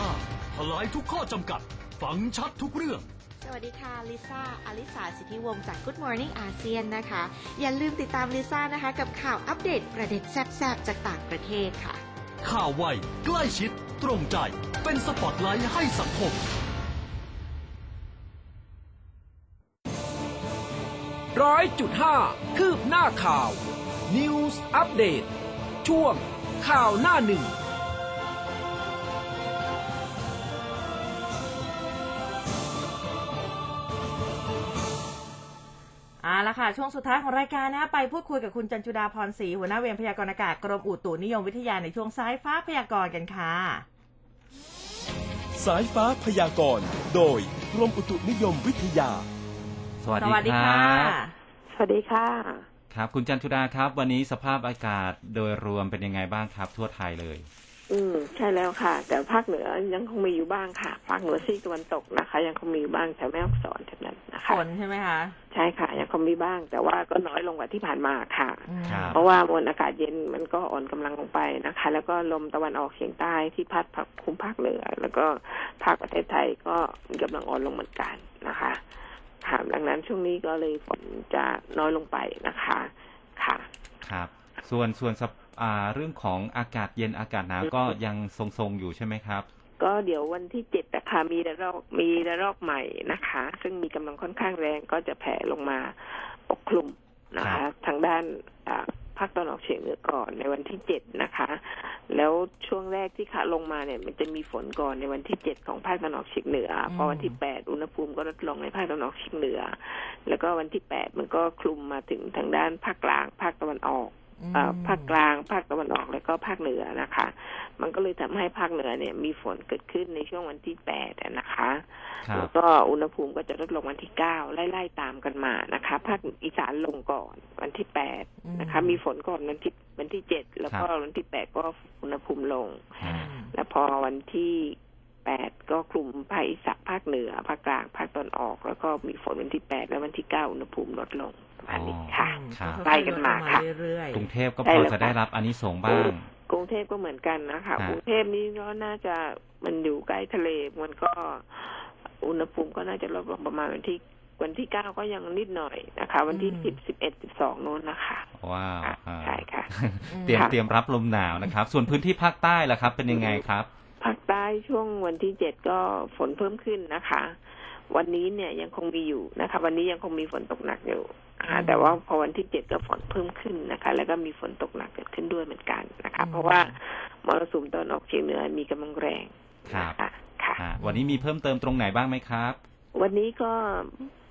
100.5ทลายทุกข้อจำกัด ฟังชัดทุกเรื่องสวัสดีค่ะ ลิซ่า อลิสา สิทธิวงศ์จาก Good Morning อาเซียนนะคะ อย่าลืมติดตามลิซ่านะคะ กับข่าวอัปเดตประเด็นแซ่บๆ จากต่างประเทศค่ะ ข่าวไว ใกล้ชิด ตรงใจ เป็นสปอตไลท์ให้สังคม ร้อยจุดห้าคืบหน้าข่าว News อัปเดตช่วงข่าวหน้าหนึ่งเอาละค่ะ ช่วงสุดท้ายของรายการนะคะไปพูดคุยกับคุณจันจุดาพรศรีหัวหน้าเวรพยากรณ์อากาศกรมอุตุนิยมวิทยาในช่วงสายฟ้าพยากรณ์กันค่ะ สายฟ้าพยากรณ์ โดยกรมอุตุนิยมวิทยา สวัสสดีวัสดีคค่ะรับสวัสดีค่ะ ครับ คุณจันทุดาครับ วันนี้สภาพอากาศโดยรวมเป็นยังไงบ้างครับ ทั่วไทยเลย อืม ใช่แล้วค่ะ แต่ภาคเหนือยังคงมีอยู่บ้างค่ะ ภาคเหนือซีกตะวันตกนะคะ ยังคงมีอยู่บ้างแถวแม่ฮ่องสอนแถวนั้นนะคะฝนใช่ไหมคะใช่ค่ะ ยังคงมีบ้าง แต่ว่าก็น้อยลงกว่าที่ผ่านมาค่ะอืมครับเพราะว่ามวลอากาศเย็นมันก็อ่อนกำลังลงไปนะคะ แล้วก็ลมตะวันออกเฉียงใต้ที่พัดพักคุมภาคเหนือ แล้วก็ภาคประเทศไทยก็มีกำลังอ่อนลงเหมือนกันนะคะ ค่ะดังนั้นช่วงนี้ก็เลยฝนจะน้อยลงไปนะคะค่ะครับ ส่วนส่วนสภอ่าเรื่องของอากาศเย็นอากาศหนาวก็ยังทรงๆอยู่ใช่ไหมครับ ก็เดี๋ยววันที่เจ็ดนะคะมีระลอกมีระลอกใหม่นะคะ ซึ่งมีกำลังค่อนข้างแรงก็จะแผ่ลงมาปกคลุมนะครัคะบทางด้านอ่าภาคตะวันออกเฉียงเหนือก่อนในวันที่เจ็ดนะคะ แล้วช่วงแรกที่ขาลงมาเนี่ย มันจะมีฝนก่อนในวันที่เจ็ดของภาคตะวันออกเฉียงเหนือ พอวันที่แปดอุณหภูมิก็ลดลงในภาคตะวันออกเฉียงเหนือ แล้วก็วันที่แปดมันก็คลุมมาถึงทางด้านภาคกลางภาคตะวันออกเอ่อ ภาคกลางภาคตะวันออกแล้วก็ภาคเหนือนะคะ มันก็เลยทำให้ภาคเหนือเนี่ยมีฝนเกิดขึ้นในช่วงวันที่แปดอะนะคะครัแล้บวก็อุณหภูมิก็จะลดลงวันที่เก้าไล่ๆตามกันมานะคะ ภาคอีสานลงก่อนวันที่แปดนะคะ มีฝนก่อนวันที่วันที่เจ็ดแล้วก็วันที่แปดก็อุณหภูมิลงอ่าแล้วพอวันที่ แปดก็กลุ่มภาคอีสานภาคเหนือภาคกลางภาคตอนออก แล้วก็มีฝนวันที่แปดและวันที่เก้าอุณหภูมิลดลงประมาณนี้ค่ะอืมครับค่อยๆไล่กันมาค่ะเรื่อยกรุงเทพก็ใช่พอแล้วจะค่ะได้รับอันนี้ส่งส์บ้าง กรุงเทพก็เหมือนกันนะคะฮะกรุงเทพนี่ก็น่าจะมันอยู่ใกล้ทะเลมันก็อุณหภูมิก็น่าจะลดลงประมาณวันที่วันที่เก้าก็ยังนิดหน่อยนะคะ วันที่สิบสิบเอ็ดสิบสองโน้นนะคะว้าวค่ะอ่าใช่ค่ะ เตรียมค่ะเตรียมรับลมหนาวนะครับ ส่วนพื้นที่ภาคใต้ล่ะครับ เป็นยังไงครับ ภาคใต้ช่วงวันที่เจ็ดก็ฝนเพิ่มขึ้นนะคะ วันนี้เนี่ยยังคงมีอยู่นะคะ วันนี้ยังคงมีฝนตกหนักอยู่นะคะแต่ว่าพอวันที่เจ็ดก็ฝนเพิ่มขึ้นนะคะ แล้วก็มีฝนตกหนักเกิดขึ้นด้วยเหมือนกันนะคะ เพราะว่ามรสุมตะวันออกเฉียงเหนือมีกำลังแรงนะคะค่ะอ่าวันนี้มีเพิ่มเติมตรงไหนบ้างไหมครับ วันนี้ก็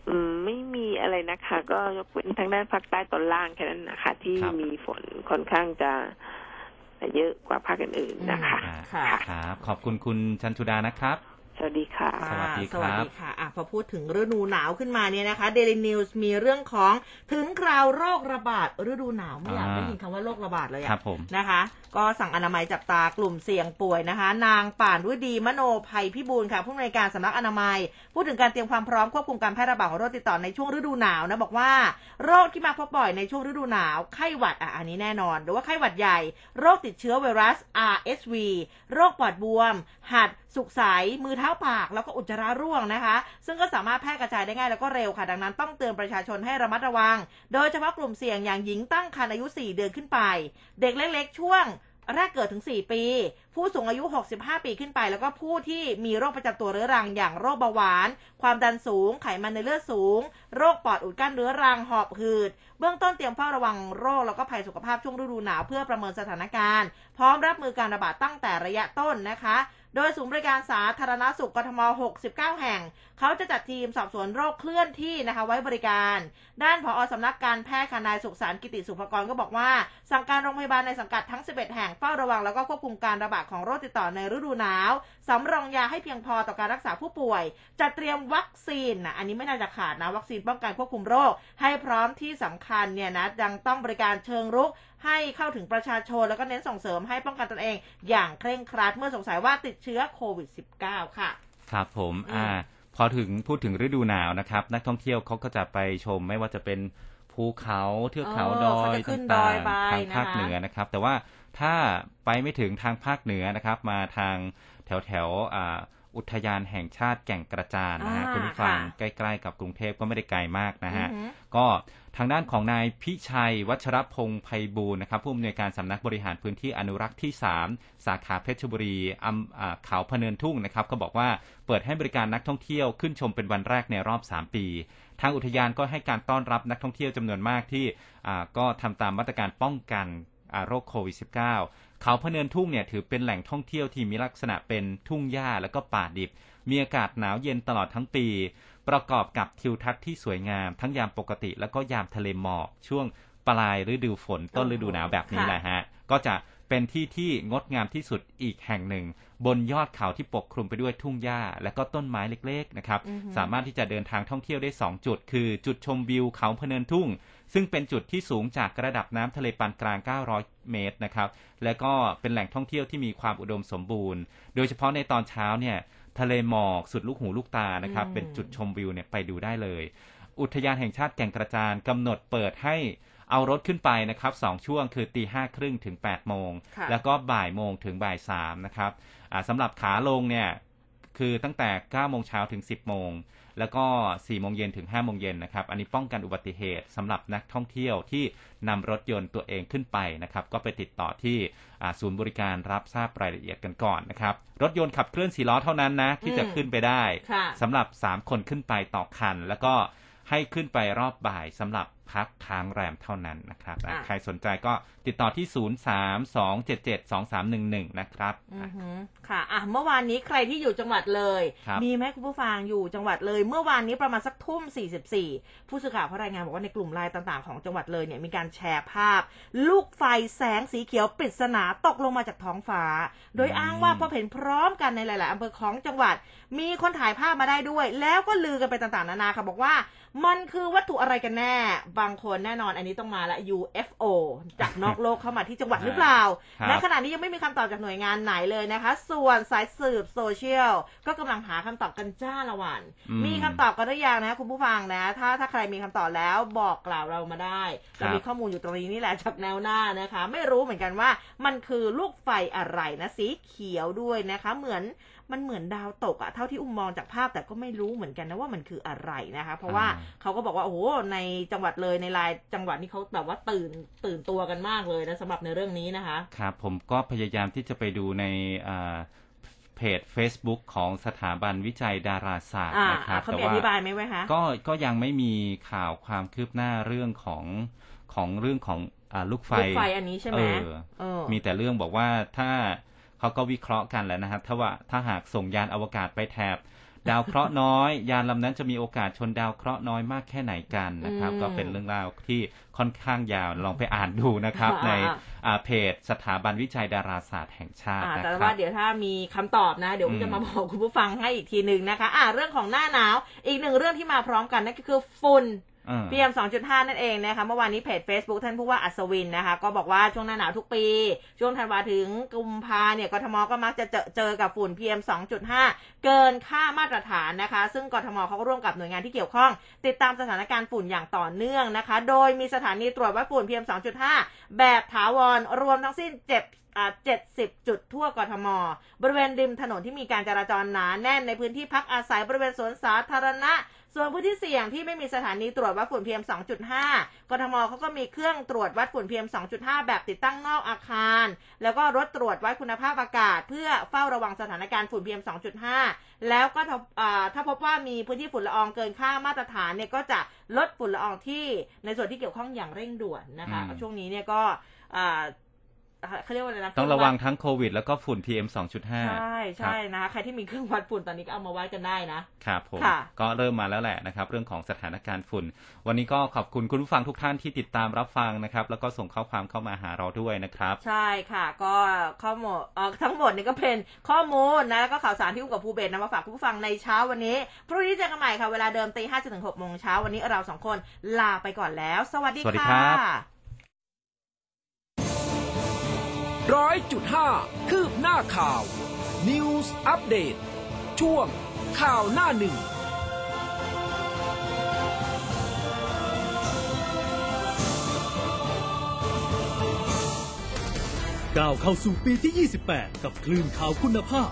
อืมไม่มีอะไรนะคะ ก็ยกเว้นทางด้านภาคใต้ตอนล่างแค่นั้นนะคะ ที่ครับมีฝนค่อนข้างจะ เยอะกว่าภาคอื่นๆนะคะอ่าค่ะ ครับ ขอบคุณคุณจันทุดานะครับ สวัสดีค่ะๆสวัสดีสครับวัสดีค่ะอะพอพูดถึงฤดูหนาวขึ้นมาเนี่ยนะคะ Daily News มีเรื่องของถึงคราวโรคระบาดฤดูหนาวไม่อยากอ่าได้ยินคำว่าโรคระบาดเลยคอะรับผมนะคะ ก็สั่งอนามัยจับตากลุ่มเสี่ยงป่วยนะคะ นางป่านฤดีมโนภัยพิบูลค่ะผู้อำนวยการสำนักอนามัย พูดถึงการเตรียมความพร้อมควบคุมการแพร่ระบาดของโรคติดต่อในช่วงฤดูหนาวนะบอกว่าโรคที่มาพบบ่อยในช่วงฤดูหนาวไข้หวัดอะอันนี้แน่นอน หรือว่าไข้หวัดใหญ่ โรคติดเชื้อไวรัส RSV โรคปอดบวม หัดสุกใสมือเท้าปาก แล้วก็อุจจาระร่วงนะคะซึ่งก็สามารถแพร่กระจายได้ง่ายแล้วก็เร็วค่ะดังนั้นต้องเตือนประชาชนให้ระมัดระวัง โดยเฉพาะกลุ่มเสี่ยงอย่างหญิงตั้งครรภ์อายุ 4 เดือนขึ้นไป เด็กเล็กๆ ช่วงแรกเกิดถึง 4 ปี ผู้สูงอายุ 65 ปีขึ้นไป แล้วก็ผู้ที่มีโรคประจำตัวเรื้อรังอย่างโรคเบาหวาน ความดันสูง ไขมันในเลือดสูง โรคปอดอุดกั้นเรื้อรัง หอบหืด เบื้องต้นเตรียมเฝ้าระวังโรคแล้วก็ภัยสุขภาพช่วงฤดูหนาวเพื่อประเมินสถานการณ์ พร้อมรับมือการระบาดตั้งแต่ระยะต้นนะคะ โดยศูนย์บริการสาธารณสุขกทม 69 แห่ง เขาจะจัดทีมสอบสวนโรคเคลื่อนที่นะคะไว้บริการ ด้านผอสำนักการแพทย์ค่ะนายสุขสารกิติสุภกรก็บอกว่า สั่งการโรงพยาบาลในสังกัดทั้ง 11 แห่งเฝ้าระวังแล้วก็ควบคุมการระบาดของโรคติดต่อในฤดูหนาวสำรองยาให้เพียงพอต่อการรักษาผู้ป่วย จัดเตรียมวัคซีนนะอันนี้ไม่น่าจะขาดนะวัคซีนป้องกันควบคุมโรค ให้พร้อมที่สำคัญเนี่ยนะยังต้องบริการเชิงรุก ให้เข้าถึงประชาชน แล้วก็เน้นส่งเสริมให้ป้องกันตนเอง อย่างเคร่งครัดเมื่อสงสัยว่าติดเชื้อโควิด -19 ค่ะ ครับผมอืมอ่าพอถึงพูดถึงฤดูหนาวนะครับ นักท่องเที่ยวเขาก็จะไปชมไม่ว่าจะเป็นภูเขาเทือกเขาเออดอเขายจะขึ้นต่างดอยไปๆทางภาคนะคะเหนือนะครับ แต่ว่าถ้าไปไม่ถึงทางภาคเหนือนะครับ มาทางแถวแถวๆอ่า อุทยานแห่งชาติแก่งกระจานนะฮะอ่าคุณผู้ฟังค่ะใกล้ๆกับกรุงเทพก็ไม่ได้ไกลมากนะฮะอือหือก็ทางด้านของนายพิชัย วัชรพงษ์ไพบูลย์นะครับผู้อำนวยการสำนักบริหารพื้นที่อนุรักษ์ที่ 3 สาขาเพชรบุรีอำอ่าเขาพะเนินทุ่งนะครับก็บอกว่าเปิดให้บริการนักท่องเที่ยวขึ้นชมเป็นวันแรกในรอบ 3 ปี ทางอุทยานก็ให้การต้อนรับนักท่องเที่ยวจำนวนมากที่อ่าก็ทำตามมาตรการป้องกันอ่าโรคโควิด -19 เขาพะเนินทุ่งเนี่ยถือเป็นแหล่งท่องเที่ยวที่มีลักษณะเป็นทุ่งหญ้าแล้วก็ป่าดิบ มีอากาศหนาวเย็นตลอดทั้งปี ประกอบกับทิวทัศน์ที่สวยงามทั้งยามปกติ แล้วก็ยามทะเลหมอกช่วงปลายฤดูฝนต้นฤดูหนาวแบบนี้ค่ะแหละฮะ ก็จะเป็นที่ที่งดงามที่สุดอีกแห่งหนึ่ง บนยอดเขาที่ปกคลุมไปด้วยทุ่งหญ้า และก็ต้นไม้เล็ก ๆ นะครับอือหือสามารถที่จะเดินทางท่องเที่ยวได้ 2 จุด คือ จุดชมวิวเขาพะเนินทุ่ง ซึ่งเป็นจุดที่สูงจากระดับน้ำทะเลปานกลาง 900 เมตรนะครับ และก็เป็นแหล่งท่องเที่ยวที่มีความอุดมสมบูรณ์ โดยเฉพาะในตอนเช้าเนี่ยทะเลหมอกสุดลูกหูลูกตานะครับอืมเป็นจุดชมวิวเนี่ยไปดูได้เลย อุทยานแห่งชาติแก่งกระจานกำหนดเปิดให้เอารถขึ้นไปนะครับสองช่วงคือตีห้าครึ่งถึง8ปดโมงค่ะแล้วก็บ่ายโมงถึงบ่ายสามนะครับอ่าสำหรับขาลงเนี่ยคือตั้งแต่9โมงเช้าถึง 10โมง แล้วก็4โมงเย็นถึง5โมงเย็นนะครับ อันนี้ป้องกันอุบัติเหตุสำหรับนักท่องเที่ยวที่นำรถยนต์ตัวเองขึ้นไปนะครับ ก็ไปติดต่อที่อ่าศูนย์บริการรับทราบรายละเอียดกันก่อนนะครับ รถยนต์ขับเคลื่อน4ล้อเท่านั้นนะที่จะอืมขึ้นไปได้ค่ะสำหรับ 3 คนขึ้นไปต่อคัน แล้วก็ให้ขึ้นไปรอบบ่ายสำหรับพักค้างแรมเท่านั้นนะครับอะอะใครสนใจก็ ติดต่อที่ 03-277-2311 นะครับอือหือค่ะอะ เมื่อวานนี้ใครที่อยู่จังหวัดเลยครับมีไหมคุณผู้ฟังอยู่จังหวัดเลย เมื่อวานนี้ประมาณสักทุ่ม 44 ผู้สื่อข่าวเขารายงานบอกว่าในกลุ่มไลน์ต่างๆ ของจังหวัดเลยเนี่ยมีการแชร์ภาพ ลูกไฟแสงสีเขียวปริศนาตกลงมาจากท้องฟ้า โดยอ้างว่าพอเห็นพร้อมกันในหลาย ๆอำเภอของจังหวัด มีคนถ่ายภาพมาได้ด้วย แล้วก็ลือกันไปต่างๆ นานาค่ะบอกว่า มันคือวัตถุอะไรกันแน่ บางคนแน่นอนอันนี้ต้องมาละ UFO จากนอกโลกเข้ามาที่จังหวัดหรือเปล่าครับและขณะนี้ยังไม่มีคำตอบจากหน่วยงานไหนเลยนะคะ ส่วนสายสืบโซเชียลก็กำลังหาคำตอบกันจ้าละวันอืมมีคำตอบกันหรือยังนะคุณผู้ฟังนะ ถ้าถ้าใครมีคำตอบแล้วบอกกล่าวเรามาได้ครับเรามีข้อมูลอยู่ตรงนี้นี่แหละจากแนวหน้านะคะ ไม่รู้เหมือนกันว่ามันคือลูกไฟอะไรนะสีเขียวด้วยนะคะ เหมือน มันเหมือนดาวตกอะเท่าที่อุ้มมองจากภาพแต่ก็ไม่รู้เหมือนกันนะว่ามันคืออะไรนะคะ เพราะว่าอ่าเขาก็บอกว่าโอ้โหในจังหวัดเลยในรายจังหวัดนี่เขาแบบว่าตื่นตื่นตัวกันมากเลยนะสำหรับในเรื่องนี้นะคะครับผมก็พยายามที่จะไปดูในอ่าเพจ Facebook ของสถาบันวิจัยดาราศาสตร์อ่านะครับเขาแต่มีอว่าธิบายไหมไว้คะก็ก็ยังไม่มีข่าวความคืบหน้าเรื่องของของเรื่องของอาลูกไฟลูกไฟอันนี้ใช่ไหมเออเออมีแต่เรื่องบอกว่าถ้า เขาก็วิเคราะห์กันแหล้วนะครับ ถ้าว่าถ้าหากส่งยานอวกาศไปแถบ ดาวเคราะห์น้อย ยานลำนั้นจะมีโอกาสชนดาวเคราะห์น้อยมากแค่ไหนกันนะครับอืมก็เป็นเรื่องราวที่ค่อนข้างยาวลองไปอ่านดูนะครับอ่าในอ่าอ่าเพจสถาบันวิจัยดาราศาสตร์แห่งชาติอ่านะแต่ครัว่าบเดี๋ยวถ้ามีคำตอบนะ เดี๋ยวผมอืมจะมาบอกคุณผู้ฟังให้อีกทีหนึ่งนะคะ อ่าเรื่องของหน้าหนาว อีกหนึ่งเรื่องที่มาพร้อมกันนั่นก็คือฝุ่นเออ PM 2.5 นั่นเองนะคะเมื่อวานนี้เพจ Facebook ท่านผู้ว่าอัศวินนะคะ ก็บอกว่าช่วงหน้าหนาวทุกปี ช่วงธันวาถึงกุมภาเนี่ยกทมก็มักจะเจอเจอกับฝุ่น PM 2.5 เกินค่ามาตรฐานนะคะ ซึ่งกทมเขาก็ร่วมกับหน่วยงานที่เกี่ยวข้อง ติดตามสถานการณ์ฝุ่นอย่างต่อเนื่องนะคะ โดยมีสถานีตรวจวัดฝุ่น PM 2.5 แบบถาวรรวมทั้งสิ้นเจ็บอ่า70จุดทั่วกทม บริเวณริมถนนที่มีการจราจรหนาแน่นในพื้นที่พักอาศัยบริเวณสวนสาธารณะ ส่วนพื้นที่เสี่ยงที่ไม่มีสถานีตรวจวัดฝุ่น PM 2.5 กทมเขาก็มีเครื่องตรวจวัดฝุ่น PM 2.5 แบบติดตั้งนอกอาคาร แล้วก็รถตรวจวัดคุณภาพอากาศ เพื่อเฝ้าระวังสถานการณ์ฝุ่น PM 2.5 แล้วก็ถ้าอ่าถ้าพบว่ามีพื้นที่ฝุ่นละอองเกินค่ามาตรฐานเนี่ยก็จะลดฝุ่นละอองที่ในส่วนที่เกี่ยวข้องอย่างเร่งด่วนนะคะอืมช่วงนี้เนี่ยก็อ่า เขาเรียกว่าอะไรนะต้องระวังทั้งโควิด แล้วก็ฝุ่น PM 2.5 ใช่ใช่นะคะใครที่มีเครื่องวัดฝุ่นตอนนี้ก็เอามาวัดกันได้นะครับผมค่ะก็เริ่มมาแล้วแหละนะครับ เรื่องของสถานการณ์ฝุ่น วันนี้ก็ขอบคุณคุณผู้ฟังทุกท่านที่ติดตามรับฟังนะครับ แล้วก็ส่งข้อความเข้ามาหาเราด้วยนะครับ ใช่ค่ะ ก็ข้อมูลเอ่อทั้งหมดนี่ก็เป็นข้อมูลนะแล้วก็ข่าวสารที่อุ้มกับภูเบศนำมาฝากคุณผู้ฟังในเช้าวันนี้พรุ่งนี้เจอกันใหม่ค่ะเวลาเดิมตีห้าจนถึงหกโมงเช้าวันนี้เราสองคนลาไปก่อนแล้ว สวัสดีสวัสดีค่ะ ร้อยจุดห้าคืบหน้าข่าว News อัปเดตช่วงข่าวหน้าหนึ่งก้าวเข้าสู่ปีที่ 28 กับคลื่นข่าวคุณภาพ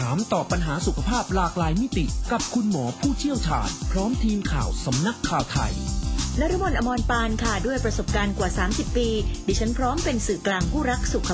ถามตอบปัญหาสุขภาพหลากหลายมิติ กับคุณหมอผู้เชี่ยวชาญ พร้อมทีมข่าวสำนักข่าวไทยนรมนอมรปานค่ะ ด้วยประสบการณ์กว่า 30 ปี ดิฉันพร้อมเป็นสื่อกลางผู้รักสุขภาพ